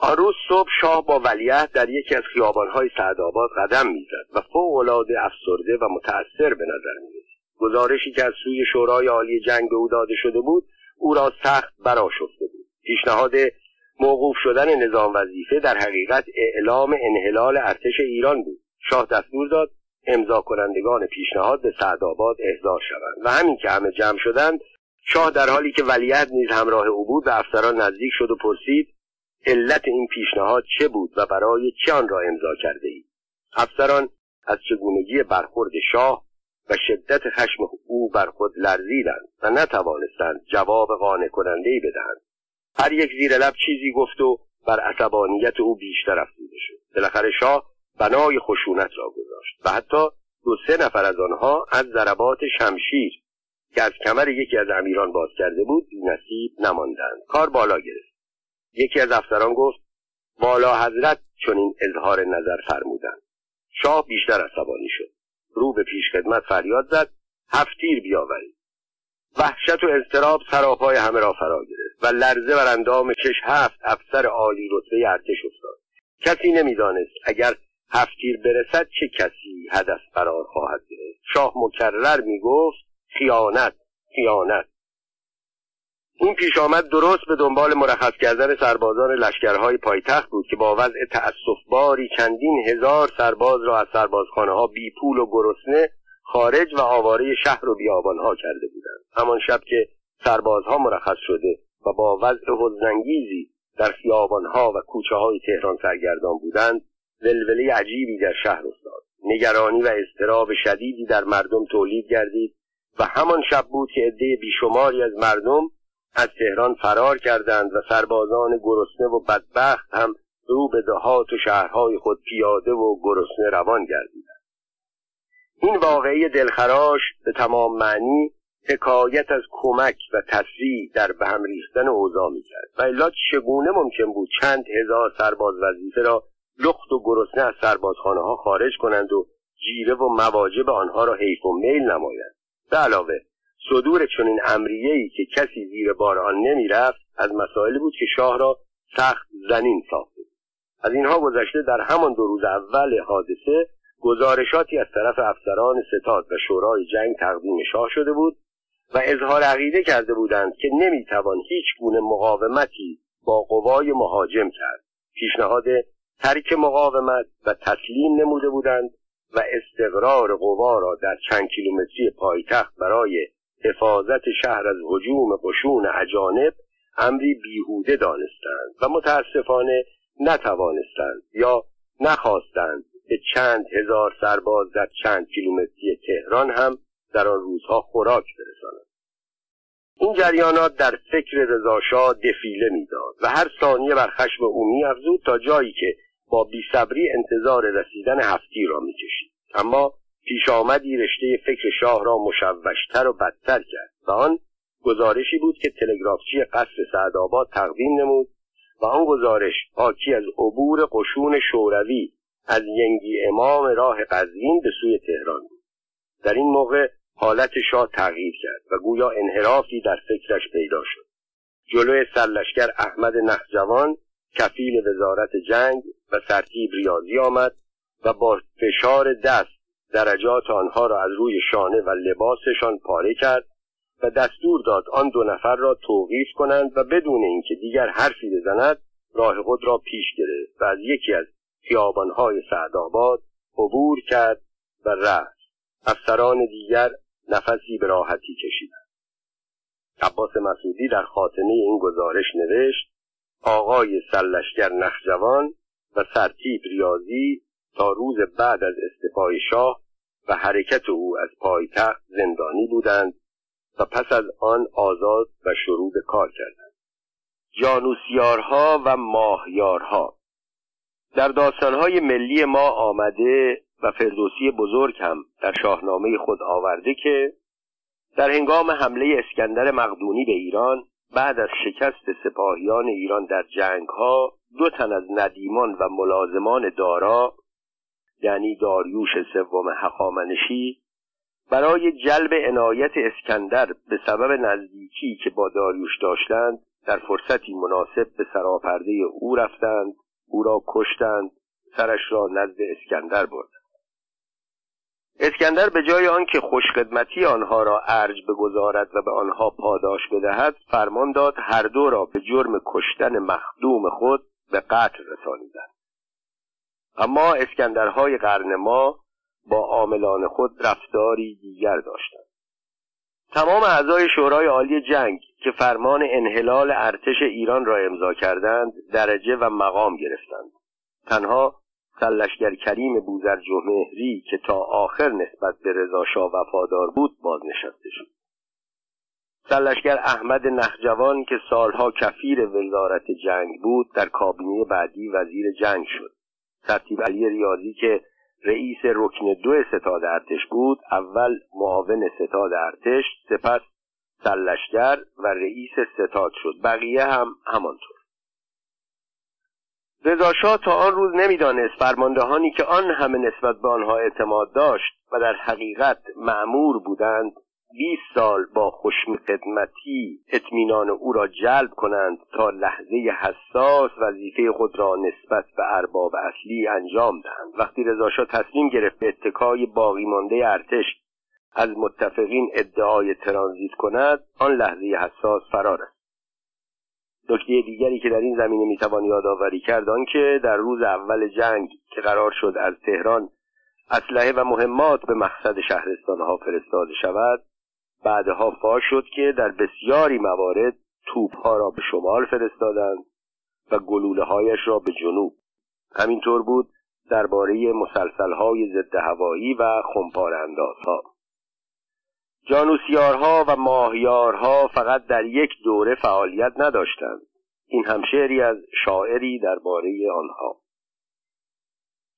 آن روز صبح شاه با ولیعهد در یکی از خیابانهای سعدآباد قدم می‌زد و فوقالعاده افسرده و متأثر به نظر می‌رسید. گزارشی که از سوی شورای عالی جنگ به او داده شده بود او را سخت براشفته بود. پیشنهاد موقوف شدن نظام وظیفه در حقیقت اعلام انحلال ارتش ایران بود. شاه دستور داد امضا کنندگان پیشنهاد به سعدآباد احضار شوند و همین که همه جمع شدند شاه در حالی که ولیعهد نیز همراه او بود به افسران نزدیک شد و پرسید علت این پیشنهاد چه بود و برای چه آن را امضا کرده ای افسران از چگونگی برخورد شاه و شدت خشم او بر خود لرزیدند و نتوانستند جواب قانع کننده ای بدهند. هر یک زیر لب چیزی گفت و بر عصبانیت او بیشتر افزوده شد. بالاخره شاه بنای خشونت را گذاشت و حتی دو سه نفر از آنها از ضربات شمشیر که از کمر یکی از امیران باز کرده بود نصیب نماندند. کار بالا گرفت. یکی از افسران گفت والا حضرت چنین اظهار نظر فرمودند. شاه بیشتر عصبانی شد. رو به پیشخدمت فریاد زد هفتیر بیاورید. وحشت و اضطراب سراپای همه را فرا گرفت و لرزه بر اندام چش هفت افسر عالی رتبه ارتش افتاد. کسی نمی‌دانست اگر هفتیر برسد چه کسی هدف قرار خواهد گرفت. شاه مکرر می‌گفت خیانت خیانت. این پیش آمد درست به دنبال مرخص کردن سربازان لشکرهای پایتخت بود که با وضع تأصف باری چندین هزار سرباز را از سربازخانه ها بی پول و گرسنه خارج و آواره شهر و بیابانها کرده بودند. همان شب که سربازها مرخص شده و با وضع حزنانگیزی در خیابانها و کوچه های تهران سرگردان بودند ولوله عجیبی در شهر افتاد. نگرانی و اضطراب شدیدی در مردم تولید گردید و همان شب بود که عده بیشماری از مردم از تهران فرار کردند و سربازان گرسنه و بدبخت هم رو به دهات و شهرهای خود پیاده و گرسنه روان گردیدند. این واقعی دلخراش به تمام معنی حکایت از کمک و تسریع در به هم ریختن اوضاع می‌کرد. و الا چگونه ممکن بود چند هزار سرباز وظیفه را لخت و گرسنه از سربازخانه ها خارج کنند و جیره و مواجب آنها را حیف و میل نمایند؟ به علاوه صدور چنین امریه‌ای که کسی زیر بار آن نمی‌رفت از مسائلی بود که شاه را سخت زنین ساخته. از اینها گذشته در همان دو روز اول حادثه گزارشاتی از طرف افسران ستاد و شورای جنگ تقدیم شاه شده بود و اظهار عقیده کرده بودند که نمی‌توان هیچ گونه مقاومتی با قوای مهاجم کرد. پیشنهاد ترک مقاومت و تسلیم نموده بودند. و استقرار قوا را در چند کیلومتری پایتخت برای حفاظت شهر از هجوم قشون اجانب امری بیهوده دانستند و متاسفانه نتوانستند یا نخواستند به چند هزار سرباز در چند کیلومتری تهران هم در آن روزها خوراک برسانند. این جریانات در فکر رضاشاه دفیله می‌داد و هر ثانیه بر خشم او میافزود تا جایی که با بیصبری انتظار رسیدن هفتی را می‌کشید. اما پیش آمدی رشته فکر شاه را مشوشتر و بدتر کرد و آن گزارشی بود که تلگرافچی قصر سعدآباد تقدیم نمود و آن گزارش حاکی از عبور قشون شوروی از ینگی امام راه قزوین به سوی تهران بود. در این موقع حالت شاه تغییر کرد و گویا انحرافی در فکرش پیدا شد. جلوی سرلشکر احمد نخجوان کفیل وزارت جنگ و سرتیب ریاضی آمد و با فشار دست درجات آنها را از روی شانه و لباسشان پاره کرد و دستور داد آن دو نفر را توقیف کنند و بدون اینکه دیگر حرفی بزند راه خود را پیش گرفت و از یکی از خیابانهای سعدآباد عبور کرد و رفت. افسران دیگر نفسی به راحتی کشیدند. عباس مسعودی در خاتمه این گزارش نوشت آقای سلشگر نخجوان و سرتیب ریاضی تا روز بعد از استفای شاه و حرکت او از پایتخت زندانی بودند و پس از آن آزاد و شروع به کار کردند. جانوسیارها و ماهیارها در داستانهای ملی ما آمده و فردوسی بزرگ هم در شاهنامه خود آورده که در هنگام حمله اسکندر مقدونی به ایران بعد از شکست سپاهیان ایران در جنگ ها دو تن از ندیمان و ملازمان دارا یعنی داریوش سوم هخامنشی برای جلب عنایت اسکندر به سبب نزدیکی که با داریوش داشتند در فرصتی مناسب به سراپرده او رفتند او را کشتند سرش را نزد اسکندر بردند. اسکندر به جای آنکه خوشخدمتی آنها را ارج بگذارد و به آنها پاداش بدهد فرمان داد هر دو را به جرم کشتن مخدوم خود به قتل رسانیدند. اما اسکندرهای قرن ما با عاملان خود رفتاری دیگر داشتند. تمام اعضای شورای عالی جنگ که فرمان انحلال ارتش ایران را امضا کردند درجه و مقام گرفتند. تنها سلشگر کریم بوزرجمهری که تا آخر نسبت به رضاشاه وفادار بود بازنشسته شد. سلشگر احمد نخجوان که سالها کفیر وزارت جنگ بود در کابینه بعدی وزیر جنگ شد. ترتیب علی ریاضی که رئیس رکن دو ستاد ارتش بود اول معاون ستاد ارتش سپس سلشگر و رئیس ستاد شد. بقیه هم همانطور. رضاشاه تا آن روز نمی‌دانست فرماندهانی که آن همه نسبت به آنها اعتماد داشت و در حقیقت معمور بودند بیست سال با خشم خدمتی اطمینان او را جلب کنند تا لحظه حساس وظیفه خود را نسبت به ارباب اصلی انجام دهند. وقتی رضاشاه تصمیم گرفت به اتکای باقی مانده ارتش از متفقین ادعای ترانزیت کند آن لحظه حساس فرار نکته دیگری که در این زمینه می‌توان یادآوری کرد آنکه در روز اول جنگ که قرار شد از تهران اسلحه و مهمات به مقصد شهرستانها فرستاده شود بعدها فاش شد که در بسیاری موارد توپها را به شمال فرستادند و گلوله هایش را به جنوب. همینطور بود درباره مسلسلهای ضد هوایی و خمپار اندازها جانوسیارها و ماهیارها فقط در یک دوره فعالیت نداشتند. این همشعری از شاعری درباره آنها.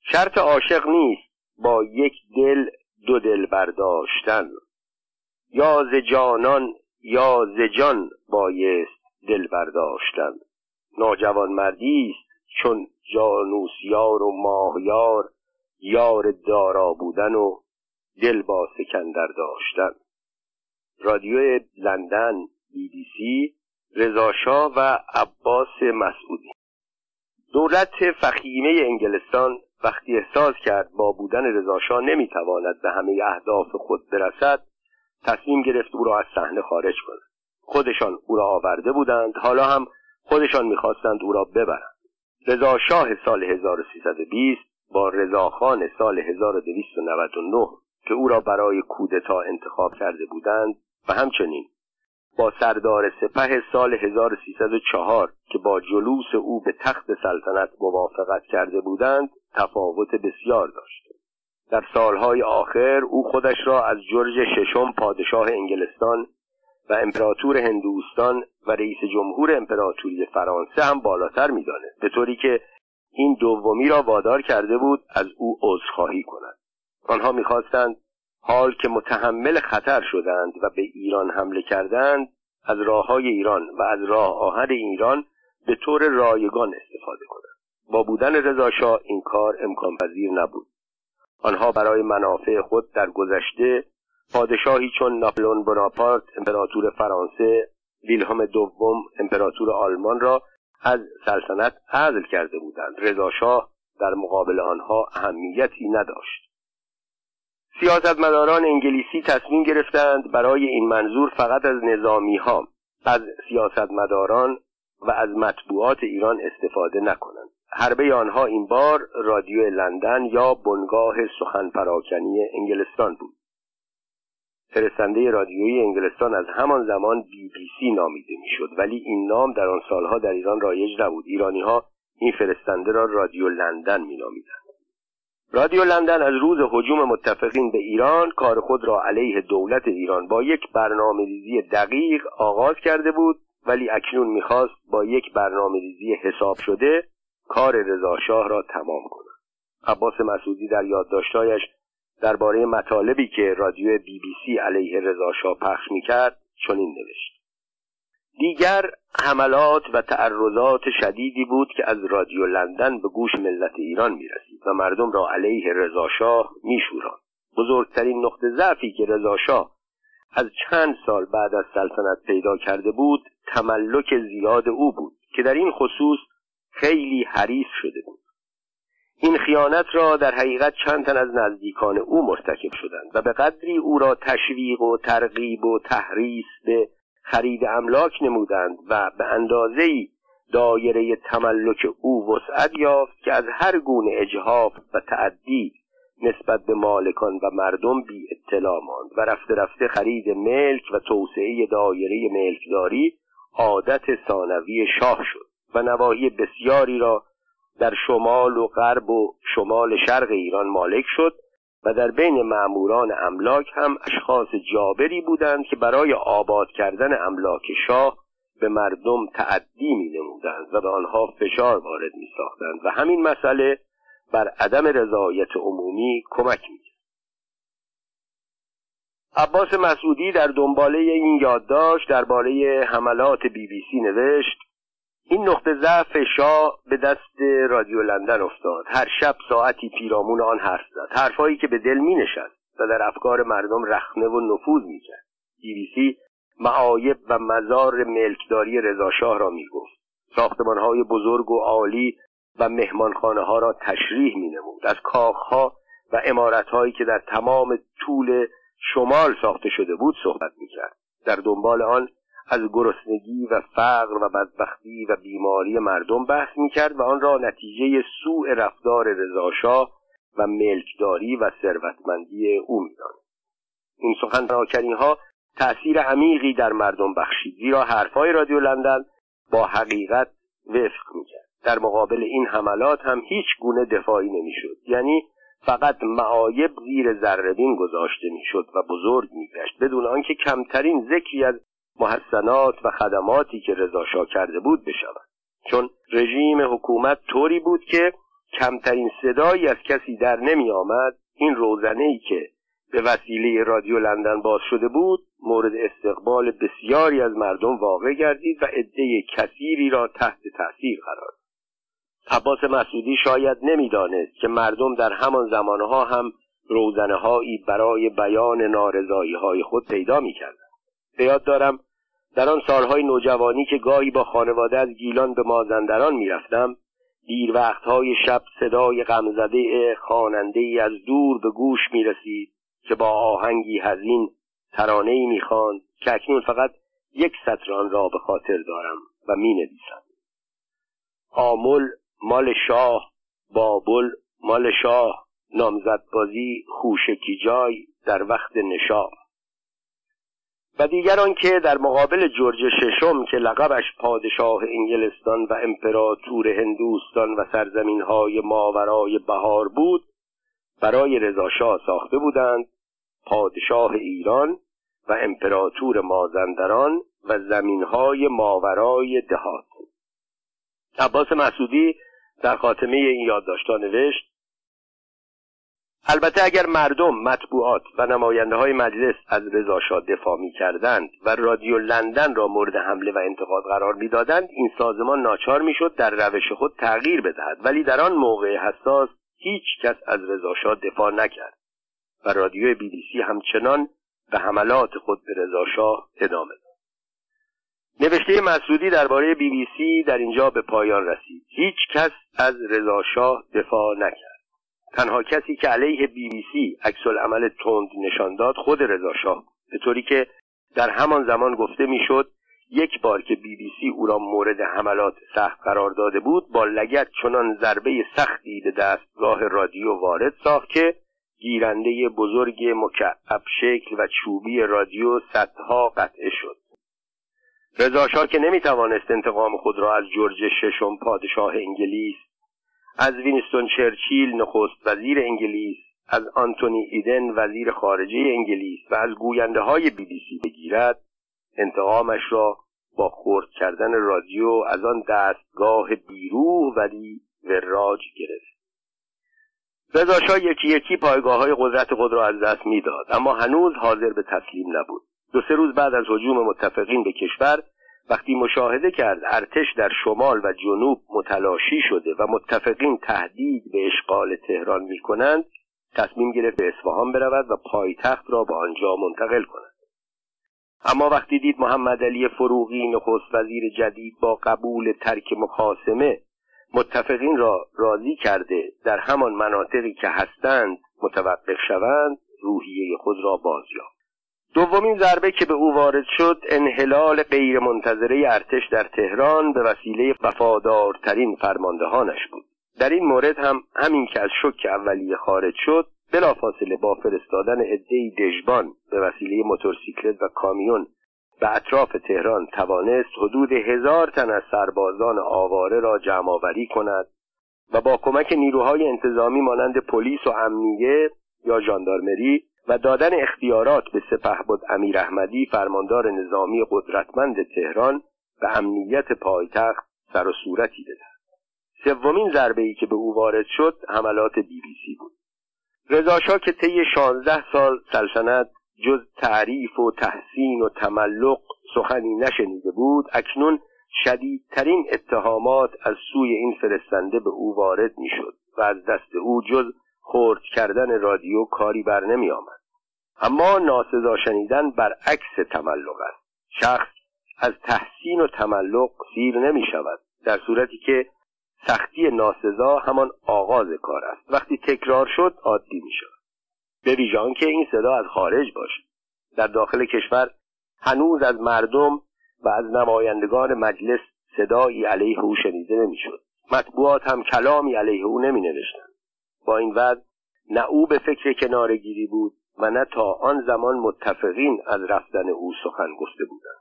شرط عاشق نیست با یک دل دو دل برداشتن. یا ز جانان یا ز جان بایست دل برداشتن. ناجوان مردی است چون جانوسیار و ماهیار یار دارا بودن و دل با سکندر داشتن. رادیو لندن بی بی سی رضاشاه و عباس مسعودی. دولت فخیمه انگلستان وقتی احساس کرد با بودن رضاشاه نمی‌تواند به همه اهداف خود برسد تصمیم گرفت او را از صحنه خارج کند. خودشان او را آورده بودند حالا هم خودشان می‌خواستند او را ببرند. رضا شاه سال 1320 با رضاخان سال 1299 که او را برای کودتا انتخاب کرده بودند و همچنین با سردار سپه سال 1304 که با جلوس او به تخت سلطنت موافقت کرده بودند تفاوت بسیار داشت. در سالهای آخر او خودش را از جورج ششم پادشاه انگلستان و امپراتور هندوستان و رئیس جمهور امپراتوری فرانسه هم بالاتر می‌دانست به طوری که این دومی را وادار کرده بود از او عذرخواهی کند. آنها می‌خواستند حال که متحمل خطر شدند و به ایران حمله کردند از راه های ایران و از راه آهن ایران به طور رایگان استفاده کنند. با بودن رضاشاه این کار امکان پذیر نبود. آنها برای منافع خود در گذشته پادشاهی چون ناپلون بناپارت امپراتور فرانسه ویلهلم دوم امپراتور آلمان را از سلطنت عزل کرده بودند. رضاشاه در مقابل آنها اهمیتی نداشت. سیاستمداران انگلیسی تصمیم گرفتند برای این منظور فقط از نظامی ها از سیاستمداران و از مطبوعات ایران استفاده نکنند. حربه آنها این بار رادیو لندن یا بنگاه سخن پراکنی انگلستان بود. فرستنده رادیویی انگلستان از همان زمان بی بی سی نامیده می‌شد ولی این نام در آن سالها در ایران رایج نبود. ایرانی ها این فرستنده را رادیو لندن مینامیدند. رادیو لندن از روز حجوم متفقین به ایران کار خود را علیه دولت ایران با یک برنامه ریزی دقیق آغاز کرده بود ولی اکنون می‌خواست با یک برنامه ریزی حساب شده کار رضاشاه را تمام کند. عباس مسعودی در یادداشتهایش درباره مطالبی که رادیو بی بی سی علیه رضاشاه پخش می‌کرد چنین نوشت. دیگر حملات و تعرضات شدیدی بود که از رادیو لندن به گوش ملت ایران می‌رسید و مردم را علیه رضاشاه میشوراند بزرگترین نقطه ضعفی که رضاشاه از چند سال بعد از سلطنت پیدا کرده بود تملک زیاد او بود که در این خصوص خیلی حریص شده بود. این خیانت را در حقیقت چند تن از نزدیکان او مرتکب شدند و به قدری او را تشویق و ترغیب و تحریص به خرید املاک نمودند و به اندازه دایره تملک او وسعت یافت که از هر گونه اجهاف و تعدی نسبت به مالکان و مردم بی اطلاع ماند و رفته رفته خرید ملک و توسعه دایره ملکداری عادت ثانوی شاه شد و نواحی بسیاری را در شمال و غرب و شمال شرق ایران مالک شد و در بین معموران املاک هم اشخاص جابری بودند که برای آباد کردن املاک شاه به مردم تعدی می نمودند و به آنها فشار وارد می ساختند و همین مسئله بر عدم رضایت عمومی کمک می عباس مسعودی در دنباله این یادداشت درباره حملات بی بی سی نوشت این نقطه ضعف شاه به دست رادیو لندن افتاد. هر شب ساعتی پیرامون آن حرف زد. حرفهایی که به دل می نشست و در افکار مردم رخنه و نفوذ می کرد. سی معایب و مزار ملکداری رضاشاه را می گفت. های بزرگ و عالی و مهمانخانه ها را تشریح می نمود. از کاخها و هایی که در تمام طول شمال ساخته شده بود صحبت می کرد. در دنبال آن از گرسنگی و فقر و بدبختی و بیماری مردم بحث می‌کرد و آن را نتیجه سوء رفتار رضاشاه و ملکداری و ثروتمندی او می‌دانست این سخنراکنی ها تأثیر عمیقی در مردم بخشید زیرا حرفهای رادیو لندن با حقیقت وفق می‌کرد. در مقابل این حملات هم هیچ گونه دفاعی نمی‌شد یعنی فقط معایب زیر ذربین گذاشته می‌شد و بزرگ میگشت بدون آنکه کمترین ذکری از محسنات و خدماتی که رضا کرده بود بشود. چون رژیم حکومت طوری بود که کمترین صدایی از کسی در نمی آمد. این روزنه ای که به وسیله رادیو لندن باز شده بود مورد استقبال بسیاری از مردم واقع گردید و عده کثیری را تحت تاثیر قرار عباس مسعودی شاید نمی‌دانست که مردم در همان زمانها هم روزنه هایی برای بیان نارضایی های خود پیدا می کردن. به یاد دارم در آن سالهای نوجوانی که گاهی با خانواده از گیلان به مازندران می‌رفتم دیر وقتهای شب صدای غمزده خواننده ای از دور به گوش می رسید که با آهنگی هزین ترانه ای می‌خواند که اکنون فقط یک سطر آن را به خاطر دارم و می نویسم آمل مال شاه بابل مال شاه نامزد بازی خوشکی جای در وقت نشاه و دیگر آنکه در مقابل جورج ششم که لقبش پادشاه انگلستان و امپراتور هندوستان و سرزمین های ماورای بهار بود برای رضاشاه ساخته بودند پادشاه ایران و امپراتور مازندران و زمین های ماورای دهات. عباس مسعودی در خاتمه این یادداشتها نوشت البته اگر مردم مطبوعات و نماینده های مجلس از رضاشاه دفاع می کردند و رادیو لندن را مورد حمله و انتقاد قرار می‌دادند این سازمان ناچار می‌شد در روش خود تغییر بدهد. ولی در آن موقع حساس هیچ کس از رضاشاه دفاع نکرد و رادیو بی بی سی همچنان به حملات خود به رضاشاه ادامه داد. نوشته مسعودی درباره بی بی سی در اینجا به پایان رسید. هیچ کس از رضاشاه دفاع نکرد. تنها کسی که علیه بی بی سی عکس‌العمل تند نشان داد خود رضاشاه به طوری که در همان زمان گفته می‌شد یک بار که بی بی سی او را مورد حملات سخت قرار داده بود با لگد چنان ضربه سختی به دستگاه رادیو وارد ساخت که گیرنده بزرگ مکعب شکل و چوبی رادیو صدها قطعه شد. رضاشاه که نمی‌توانست انتقام خود را از جورج ششم پادشاه انگلیس از وینستون چرچیل نخست وزیر انگلیس از آنتونی ایدن وزیر خارجه انگلیس و از گوینده های بی بی سی بگیرد انتقامش را با خورد کردن رادیو از آن دستگاه بیروح ولی وراج گرفت. رضاشاه یکی یکی پایگاه های قدرت خود را از دست می‌داد اما هنوز حاضر به تسلیم نبود. دو سه روز بعد از حجوم متفقین به کشور وقتی مشاهده کرد ارتش در شمال و جنوب متلاشی شده و متفقین تهدید به اشغال تهران می کنند تصمیم گرفت به اصفهان برود و پایتخت را به آنجا منتقل کند. اما وقتی دید محمد علی فروغی نخست وزیر جدید با قبول ترک مخاسمه متفقین را راضی کرده در همان مناطقی که هستند متوقف شوند روحیه خود را باز یافت دومین ضربه که به او وارد شد انحلال غیرمنتظره ارتش در تهران به وسیله وفادارترین فرماندهانش بود. در این مورد هم همین که از شک اولیه خارج شد بلافاصله با فرستادن عدهای دژبان به وسیله موتورسیکلت و کامیون به اطراف تهران توانست حدود هزار تن از سربازان آواره را جمعآوری کند و با کمک نیروهای انتظامی مانند پلیس و امنیه یا ژاندارمری و دادن اختیارات به سپهبد امیر احمدی فرماندار نظامی قدرتمند تهران به امنیت پایتخت سر و صورتی بدهد. سومین ضربه ای که به او وارد شد حملات بی بی سی بود. رضاشاه که طی شانزده سال سلطنت جز تعریف و تحسین و تملق سخنی نشنیده بود اکنون شدیدترین اتهامات از سوی این فرستنده به او وارد می‌شد و از دست او جز خرد کردن رادیو کاری بر نمی آمد. اما ناسزا شنیدن برعکس تملق است. شخص از تحسین و تملق سیر نمی شود در صورتی که سختی ناسزا همان آغاز کار است. وقتی تکرار شد عادی می شود. به ویژان که این صدا از خارج باشد. در داخل کشور هنوز از مردم و از نمایندگان مجلس صدایی علیه او شنیده نمی‌شد مطبوعات هم کلامی علیه او نمی نوشتند. با این وضع نه او به فکر کنارگیری بود و نه تا آن زمان متفقین از رفتن او سخن گفته بودند.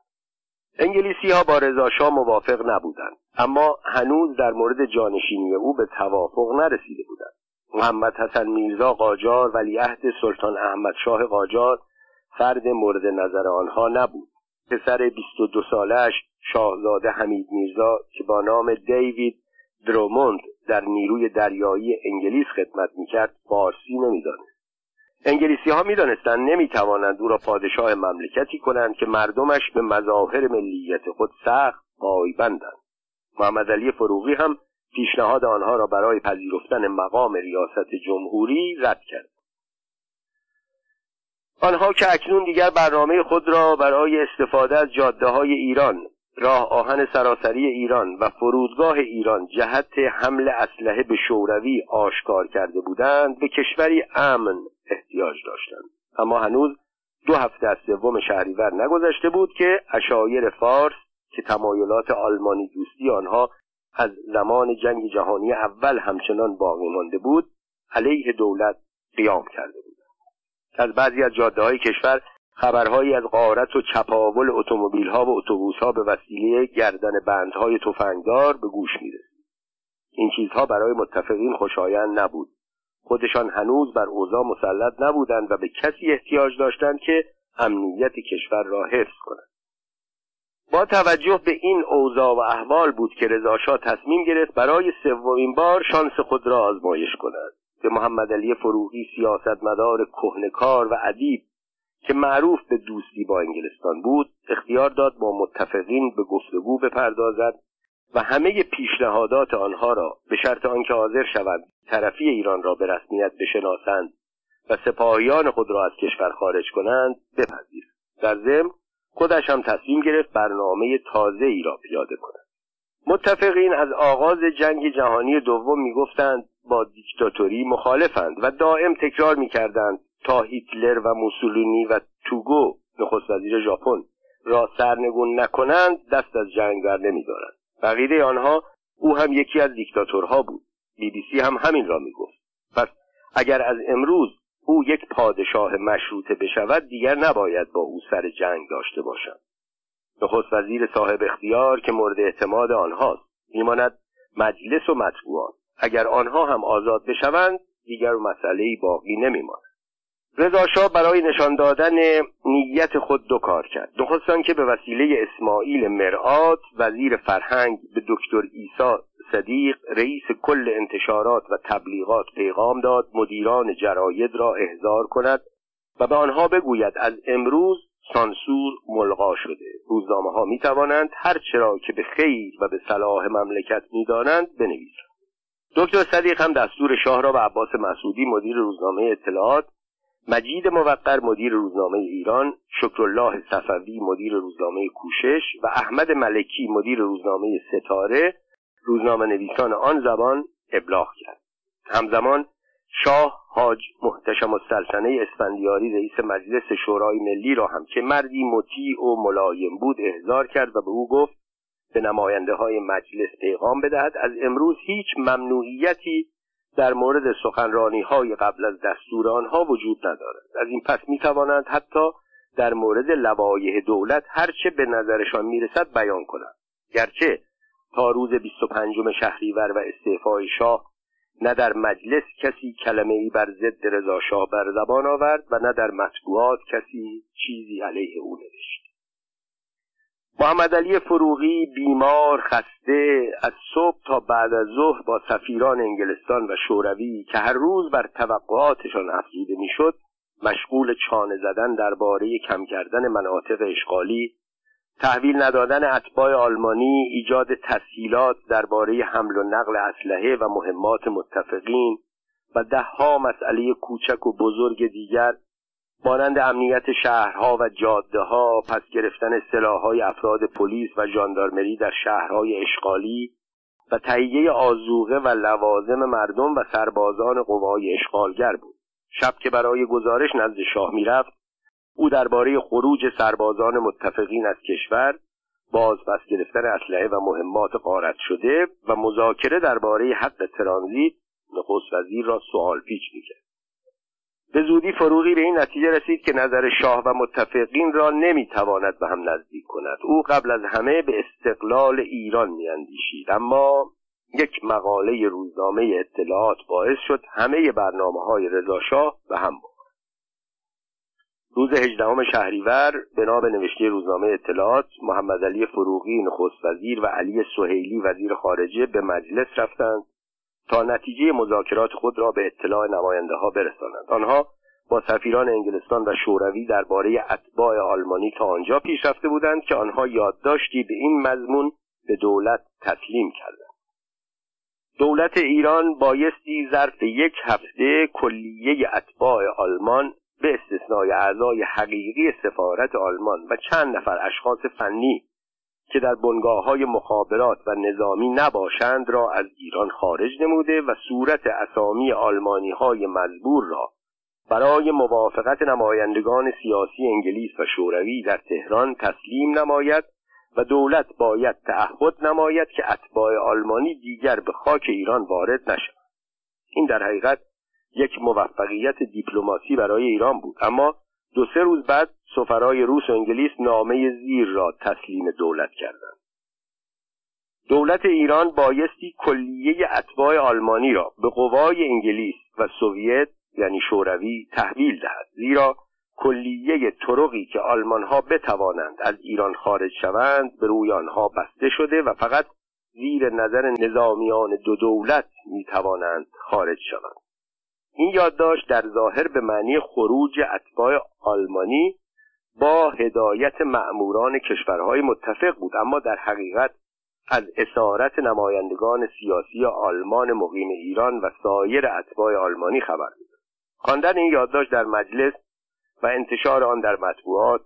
انگلیسی ها با رضاشاه موافق نبودند اما هنوز در مورد جانشینی او به توافق نرسیده بودند. محمد حسن میرزا قاجار ولیعهد سلطان احمد شاه قاجار فرد مورد نظر آنها نبود. پسر 22 سالش شاهزاده حمید میرزا که با نام دیوید دروموند در نیروی دریایی انگلیس خدمت می‌کرد فارسی نمی‌دانست. انگلیسی ها می‌دانستند نمی‌توانند او را پادشاه مملکتی کنند که مردمش به مظاهر ملیت خود سخت پایبندند. محمد علی فروغی هم پیشنهاد آنها را برای پذیرفتن مقام ریاست جمهوری رد کرد. آنها که اکنون دیگر برنامه خود را برای استفاده از جاده های ایران راه آهن سراسری ایران و فرودگاه ایران جهت حمل اسلحه به شوروی آشکار کرده بودند به کشوری امن احتیاج داشتند. اما هنوز دو هفته از سوم شهریور نگذشته بود که اشایر فارس که تمایلات آلمانی دوستی آنها از زمان جنگ جهانی اول همچنان باقی مانده بود علیه دولت قیام کرده بود از بعضی از جاده های کشور خبرهایی از غارت و چپاول اتومبیل ها و اتوبوس ها به وسیله گردن بندهای تفنگدار به گوش می‌رسید. این چیزها برای متفقین خوشایند نبود. خودشان هنوز بر اوضاع مسلط نبودند و به کسی احتیاج داشتند که امنیت کشور را حفظ کند با توجه به این اوضاع و احوال بود که رضاشاه تصمیم گرفت برای سومین بار شانس خود را آزمایش کند. به محمد علی فروغی سیاستمدار کهنکار و ادیب که معروف به دوستی با انگلستان بود اختیار داد با متفقین به گفتگو بپردازد و همه پیشنهادات آنها را به شرط آنکه حاضر شوند طرفی ایران را به رسمیت بشناسند و سپاهیان خود را از کشور خارج کنند بپذیرند در ضمن خودش هم تصمیم گرفت برنامه تازه ای را پیاده کند. متفقین از آغاز جنگ جهانی دوم می‌گفتند با دیکتاتوری مخالفند و دائم تکرار می‌کردند تا هیتلر و موسولینی و توگو نخست وزیر ژاپن را سرنگون نکنند دست از جنگ بر نمیدارند. بقیده آنها او هم یکی از دیکتاتورها بود. بی بی سی هم همین را می‌گفت. پس اگر از امروز او یک پادشاه مشروطه بشود دیگر نباید با او سر جنگ داشته باشند نخست وزیر صاحب اختیار که مورد اعتماد آنهاست میماند مجلس و مطبوعات. اگر آنها هم آزاد بشوند دیگر مسئله باقی نمیماند. رضا برای نشان دادن نیت خود دو کار کرد. نخستان که به وسیله اسماعیل مرآت وزیر فرهنگ به دکتر ایسا صدیق رئیس کل انتشارات و تبلیغات پیغام داد مدیران جراید را احضار کند و به آنها بگوید از امروز سانسور ملغا شده. روزنامه ها می توانند هر چرا که به خیر و به صلاح مملکت می دانند بنویسند. دکتر صدیق هم دستور شاه را به عباس مسعودی مدیر روزنامه اطلاعات مجید موقر مدیر روزنامه ایران شکرالله صفوی مدیر روزنامه کوشش و احمد ملکی مدیر روزنامه ستاره روزنامه نویسان آن زبان ابلاغ کرد. همزمان شاه حاج محتشم السلطنه اسفندیاری رئیس مجلس شورای ملی را هم که مردی مطیع و ملایم بود احضار کرد و به او گفت به نماینده های مجلس پیغام بدهد. از امروز هیچ ممنوعیتی در مورد سخنرانی های قبل از دستور آنها وجود ندارد. از این پس می توانند حتی در مورد لوایح دولت هرچه به نظرشان می‌رسد بیان کنند. گرچه تا روز 25 شهریور و استعفای شاه نه در مجلس کسی کلمه ای بر ضد رضا شاه بر زبان آورد و نه در مطبوعات کسی چیزی علیه او نوشت. محمد علی فروغی بیمار خسته از صبح تا بعد از ظهر با سفیران انگلستان و شوروی که هر روز بر توقعاتشان افزوده می‌شد مشغول چانه زدن درباره کم کردن مناطق اشغالی تحویل ندادن اتباع آلمانی ایجاد تسهیلات درباره حمل و نقل اسلحه و مهمات متفقین و دهها مسئله کوچک و بزرگ دیگر مانند امنیت شهرها و جاده ها پس گرفتن سلاحهای افراد پلیس و ژاندارمری در شهرهای اشغالی و تهیه آزوقه و لوازم مردم و سربازان قوای اشغالگر بود. شب که برای گزارش نزد شاه می‌رفت او درباره خروج سربازان متفقین از کشور باز پس گرفتن اسلحه و مهمات غارت شده و مذاکره درباره حق ترانزیت نخست وزیر را سوال پیچ می‌کرد. به زودی فروغی به این نتیجه رسید که نظر شاه و متفقین را نمی‌تواند به هم نزدیک کند. او قبل از همه به استقلال ایران میاندیشید. اما یک مقاله روزنامه اطلاعات باعث شد همه برنامه های رضاشاه به هم روز هجدهم شهریور بنا به نوشته روزنامه اطلاعات محمد علی فروغی نخست وزیر و علی سهیلی وزیر خارجه به مجلس رفتند. تا نتیجه مذاکرات خود را به اطلاع نماینده ها برسانند. آنها با سفیران انگلستان و شوروی درباره اتباع آلمانی تا آنجا پیش رفته بودند که آنها یادداشتی به این مضمون به دولت تسلیم کردند. دولت ایران بایستی ظرف یک هفته کلیه اتباع آلمان به استثنای اعضای حقیقی سفارت آلمان و چند نفر اشخاص فنی که در بنگاه های مخابرات و نظامی نباشند را از ایران خارج نموده و صورت اسامی آلمانی های مزبور را برای موافقت نمایندگان سیاسی انگلیس و شوروی در تهران تسلیم نماید و دولت باید تعهد نماید که اتباع آلمانی دیگر به خاک ایران وارد نشوند این در حقیقت یک موفقیت دیپلماسی برای ایران بود. اما دو سه روز بعد سفرای روس و انگلیس نامه زیر را تسلیم دولت کردند. دولت ایران بایستی کلیه اتباع آلمانی را به قوای انگلیس و سوویت یعنی شوروی تحویل دهد. زیرا کلیه طرقی که آلمان ها بتوانند از ایران خارج شوند به روی آنها بسته شده و فقط زیر نظر نظامیان دو دولت می توانند خارج شوند. این یادداشت در ظاهر به معنی خروج اتباع آلمانی با هدایت مأموران کشورهای متفق بود. اما در حقیقت از اسارت نمایندگان سیاسی آلمان مقیم ایران و سایر اتباع آلمانی خبر بود خواندن این یادداشت در مجلس و انتشار آن در مطبوعات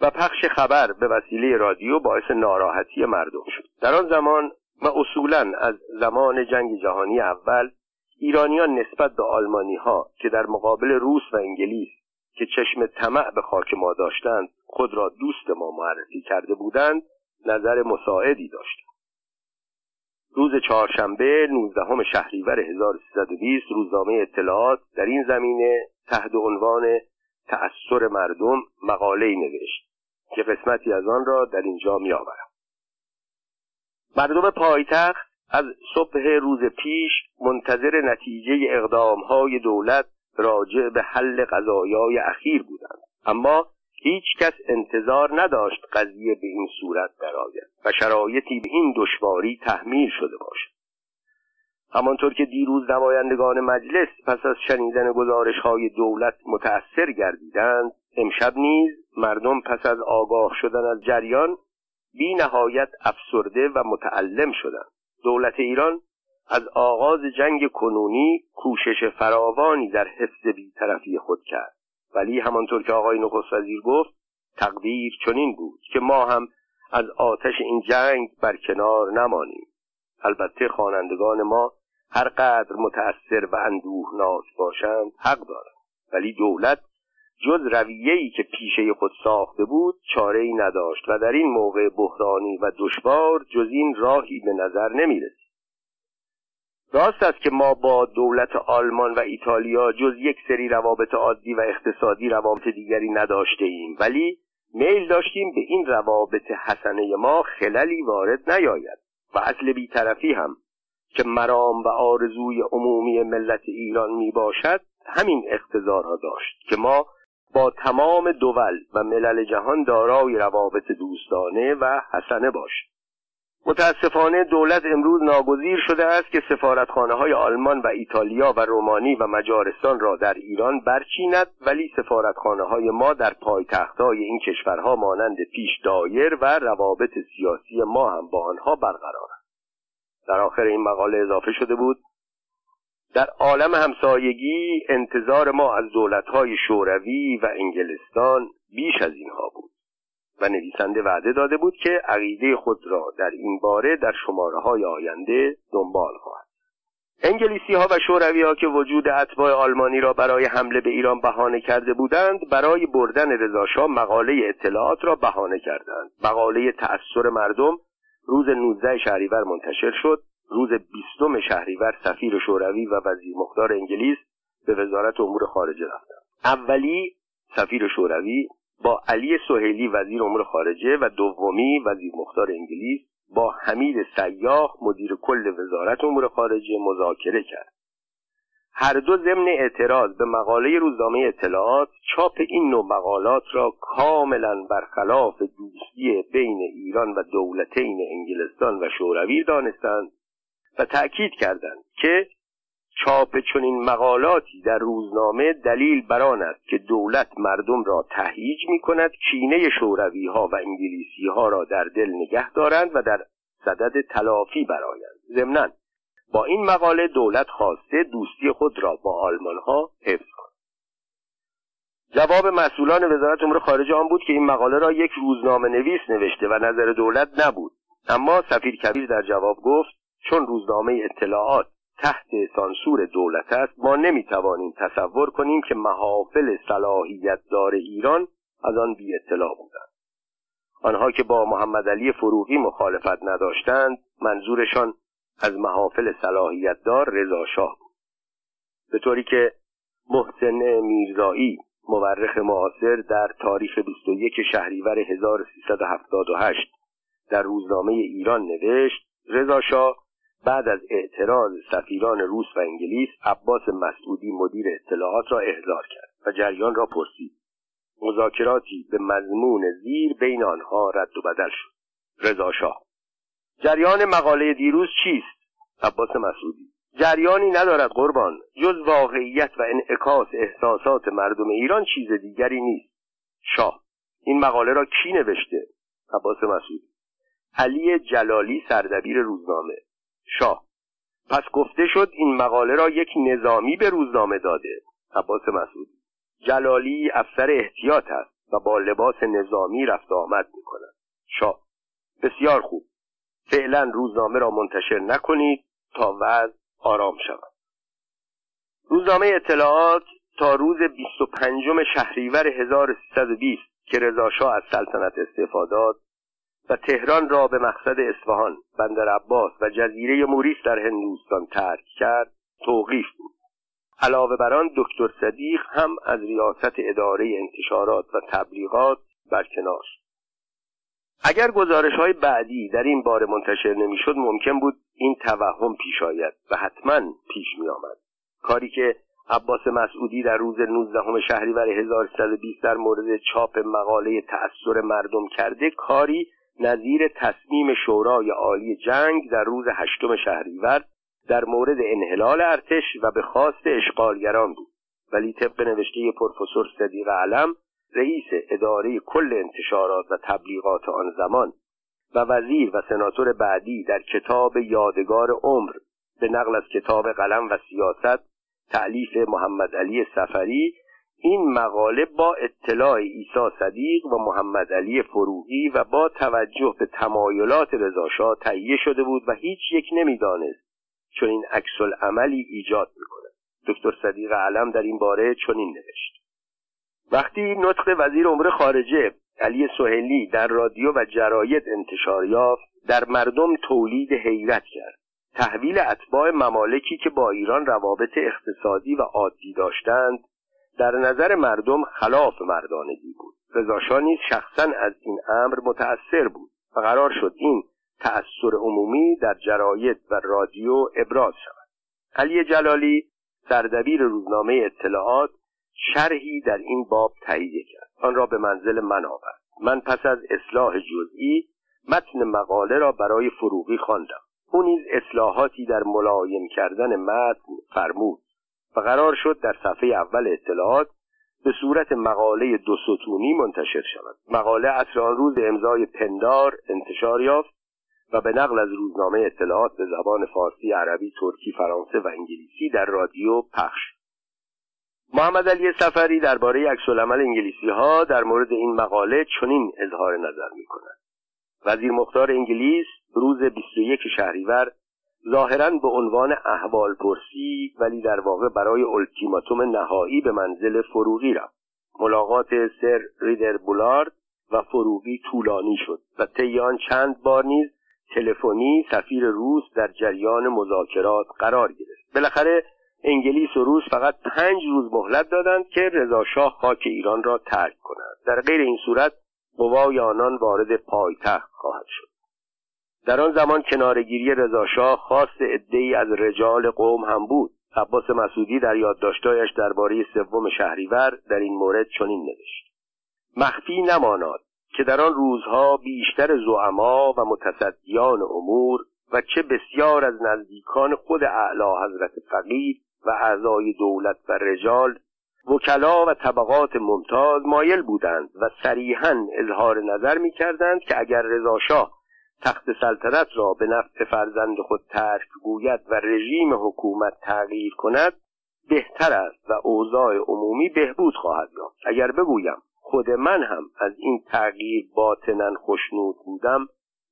و پخش خبر به وسیله رادیو باعث ناراحتی مردم شد. در آن زمان و اصولا از زمان جنگ جهانی اول ایرانیان نسبت به آلمانی ها که در مقابل روس و انگلیس که چشم طمع به خاک ما داشتند خود را دوست ما معرفی کرده بودند نظر مساعدی داشتند روز چهارشنبه 19 شهریور 1320 روزنامه اطلاعات در این زمینه تحت عنوان تأثیر مردم مقاله نوشت که قسمتی از آن را در اینجا می آورم. مردم پایتخت از صبح روز پیش منتظر نتیجه اقدام های دولت راجع به حل قضایای اخیر بودند. اما هیچ کس انتظار نداشت قضیه به این صورت درآید و شرایطی به این دشواری تحمیل شده باشد. همانطور که دیروز نمایندگان مجلس پس از شنیدن گزارش های دولت متأثر گردیدند امشب نیز مردم پس از آگاه شدن از جریان بی نهایت افسرده و متعلم شدند. دولت ایران از آغاز جنگ کنونی کوشش فراوانی در حفظ بیطرفی خود کرد. ولی همانطور که آقای نخست وزیر گفت تقدیر چنین بود که ما هم از آتش این جنگ بر کنار نمانیم. البته خوانندگان ما هر قدر متأثر و اندوهناک باشند حق دارند. ولی دولت جز رویه‌ای که پیشه خود ساخته بود چاره ای نداشت و در این موقع بحرانی و دشوار جز این راهی به نظر نمی رسید. راست است که ما با دولت آلمان و ایتالیا جز یک سری روابط عادی و اقتصادی روابط دیگری نداشته ایم ولی میل داشتیم به این روابط حسنه ما خللی وارد نیاید و اصل بیطرفی هم که مرام و آرزوی عمومی ملت ایران می باشد همین اقتضا داشت که ما با تمام دول و ملل جهان دارای روابط دوستانه و حسنه باشد متاسفانه دولت امروز ناگزیر شده است که سفارتخانه های آلمان و ایتالیا و رومانی و مجارستان را در ایران برچیند ولی سفارتخانه های ما در پایتخت های این کشورها مانند پیش دایر و روابط سیاسی ما هم با آنها برقرار است در آخر این مقاله اضافه شده بود در عالم همسایگی انتظار ما از دولتهای شوروی و انگلستان بیش از اینها بود و نویسنده وعده داده بود که عقیده خود را در این باره در شماره های آینده دنبال خواهد انگلیسی ها و شوروی ها که وجود اتباع آلمانی را برای حمله به ایران بهانه کرده بودند برای بردن رضاشاه مقاله اطلاعات را بهانه کردند. مقاله تأثیر مردم روز 19 شهریور منتشر شد. روز 20 شهریور سفیر شوروی و وزیر مختار انگلیس به وزارت امور خارجه رفتند. اولی سفیر شوروی با علی سهیلی وزیر امور خارجه و دومی وزیر مختار انگلیس با حمید سیاح مدیر کل وزارت امور خارجه مذاکره کرد. هر دو ضمن اعتراض به مقاله روزنامه اطلاعات چاپ این نوع مقالات را کاملا برخلاف دوستی بین ایران و دولتین انگلستان و شوروی دانستند و تأکید کردند که چاپ چنین مقالاتی در روزنامه دلیل بر آن است که دولت مردم را تهییج می کند کینه شوروی و انگلیسی ها را در دل نگه دارند و در صدد تلافی برآیند. ضمنا با این مقاله دولت خواسته دوستی خود را با آلمان ها حفظ کند. جواب مسئولان وزارت امور خارجه آن بود که این مقاله را یک روزنامه نویس نوشته و نظر دولت نبود. اما سفیر کبیر در جواب گفت چون روزنامه اطلاعات تحت سانسور دولت است ما نمی‌توانیم تصور کنیم که محافل صلاحیت دار ایران از آن بی اطلاع بودند. آنها که با محمد علی فروغی مخالفت نداشتند منظورشان از محافل صلاحیت دار رضا شاه بود. به طوری که محسن میرزایی مورخ معاصر در تاریخ 21 شهریور 1378 در روزنامه ایران نوشت رضا شاه بعد از اعتراض سفیران روس و انگلیس عباس مسعودی مدیر اطلاعات را احضار کرد و جریان را پرسید. مذاکراتی به مضمون زیر بین آنها رد و بدل شد. رضا شاه جریان مقاله دیروز چیست؟ عباس مسعودی جریانی ندارد قربان. جز واقعیت و انعکاس احساسات مردم ایران چیز دیگری نیست. شاه این مقاله را کی نوشته؟ عباس مسعود علی جلالی سردبیر روزنامه. شاه. پس گفته شد این مقاله را یک نظامی به روزنامه داده. عباس مسعود. جلالی افسر احتیاط است و با لباس نظامی رفت آمد می کند شاه. بسیار خوب. فعلا روزنامه را منتشر نکنید تا وضع آرام شود. روزنامه اطلاعات تا روز 25 شهریور 1320 که رضاشاه از سلطنت استفاده و تهران را به مقصد اصفهان بندر عباس و جزیره موریس در هندوستان ترک کرد توقیف بود. علاوه بر آن دکتر صدیق هم از ریاست اداره انتشارات و تبلیغات برکنار اگر گزارش های بعدی در این باره منتشر نمی‌شد ممکن بود این توهم پیش آید و حتما پیش می آمد کاری که عباس مسعودی در روز 19 شهریور 1320 در مورد چاپ مقاله تأثیر مردم کرده کاری نظیر تصمیم شورای عالی جنگ در روز هشتم شهریور در مورد انحلال ارتش و به خواست اشغالگران بود. ولی طبق نوشته پروفسور صدیق علم رئیس اداره کل انتشارات و تبلیغات آن زمان و وزیر و سناتور بعدی در کتاب یادگار عمر به نقل از کتاب قلم و سیاست تعلیف محمد علی سفری این مقاله با اطلاع عیسی صدیق و محمد علی فروغی و با توجه به تمایلات رضاشاه تهیه شده بود و هیچ یک نمی‌دانست چون این عکس عملی ایجاد می‌کند. دکتر صدیق علم در این باره چنین نوشت. وقتی نطق وزیر امور خارجه علی سهلی در رادیو و جراید انتشار یافت در مردم تولید حیرت کرد. تحویل اتباع ممالکی که با ایران روابط اقتصادی و عادی داشتند در نظر مردم خلاف مردانگی بود. رضاشاه نیز شخصا از این امر متأثر بود و قرار شد این تأثیر عمومی در جراید و رادیو ابراز شود. علی جلالی سردبیر روزنامه اطلاعات شرحی در این باب تهیه کرد. آن را به منزل من آورد. من پس از اصلاح جزئی متن مقاله را برای فروغی خواندم. او نیز اصلاحاتی در ملایم کردن متن فرمود. و قرار شد در صفحه اول اطلاعات به صورت مقاله دو ستونی منتشر شود. مقاله عصر آن روز امضای پندار انتشار یافت و به نقل از روزنامه اطلاعات به زبان فارسی، عربی، ترکی، فرانسه و انگلیسی در رادیو پخش محمد علی سفری درباره عکسالعمل انگلیسی ها در مورد این مقاله چنین اظهار نظر می کند وزیر مختار انگلیس روز 21 شهریور ظاهرا به عنوان احوال پرسی ولی در واقع برای التیماتوم نهایی به منزل فروغی رفت. ملاقات سر ریدر بولارد و فروغی طولانی شد و طی چند بار نیز تلفنی سفیر روس در جریان مذاکرات قرار گرفت. بالاخره انگلیس و روس فقط پنج روز مهلت دادند که رضاشاه خاک ایران را ترک کنند. در غیر این صورت قوای آنان وارد پایتخت خواهد شد. در آن زمان کنارگیری رضاشاه خواست عدهای از رجال قوم هم بود. عباس مسعودی در یادداشتهایش درباره سوم شهریور در این مورد چنین نوشت. مخفی نماناد که در آن روزها بیشتر زعما و متصدیان امور و چه بسیار از نزدیکان خود اعلی حضرت فقید و اعضای دولت و رجال وکلا و طبقات ممتاز مایل بودند و صریحا اظهار نظر می کردند که اگر رضاشاه تخت سلطنت را به نفع فرزند خود ترک گوید و رژیم حکومت تغییر کند بهتر است و اوضاع عمومی بهبود خواهد یافت. اگر بگویم خود من هم از این تغییر باطنا خشنود بودم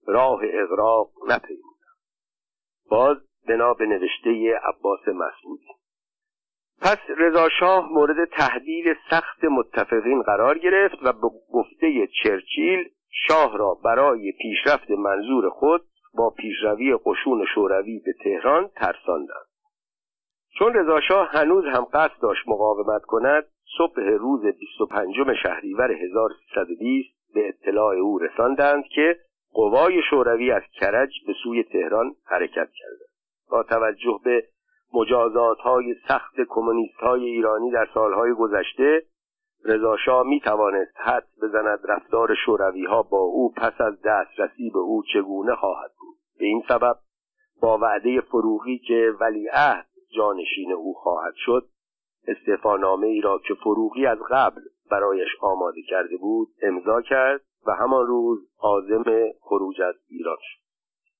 راه اغراق نپیمودم. باز بنا به نوشته عباس مسعودی. پس رضاشاه مورد تهدید سخت متفقین قرار گرفت و به گفته چرچیل شاه را برای پیشرفت منظور خود با پیشروی قشون شوروی به تهران ترساندند. چون رضاشاه هنوز هم قصد داشت مقاومت کند صبح روز 25 شهریور 1320 به اطلاع او رساندند که قوای شوروی از کرج به سوی تهران حرکت کردند. با توجه به مجازات های سخت کمونیست های ایرانی در سالهای گذشته رضاشاه می توانست حد بزند رفتار شوروی ها با او پس از دسترسی به او چگونه خواهد بود. به این سبب با وعده فروغی که ولیعهد جانشین او خواهد شد استعفانامه ای را که فروغی از قبل برایش آماده کرده بود امضا کرد و همان روز عازم خروج از ایران شد.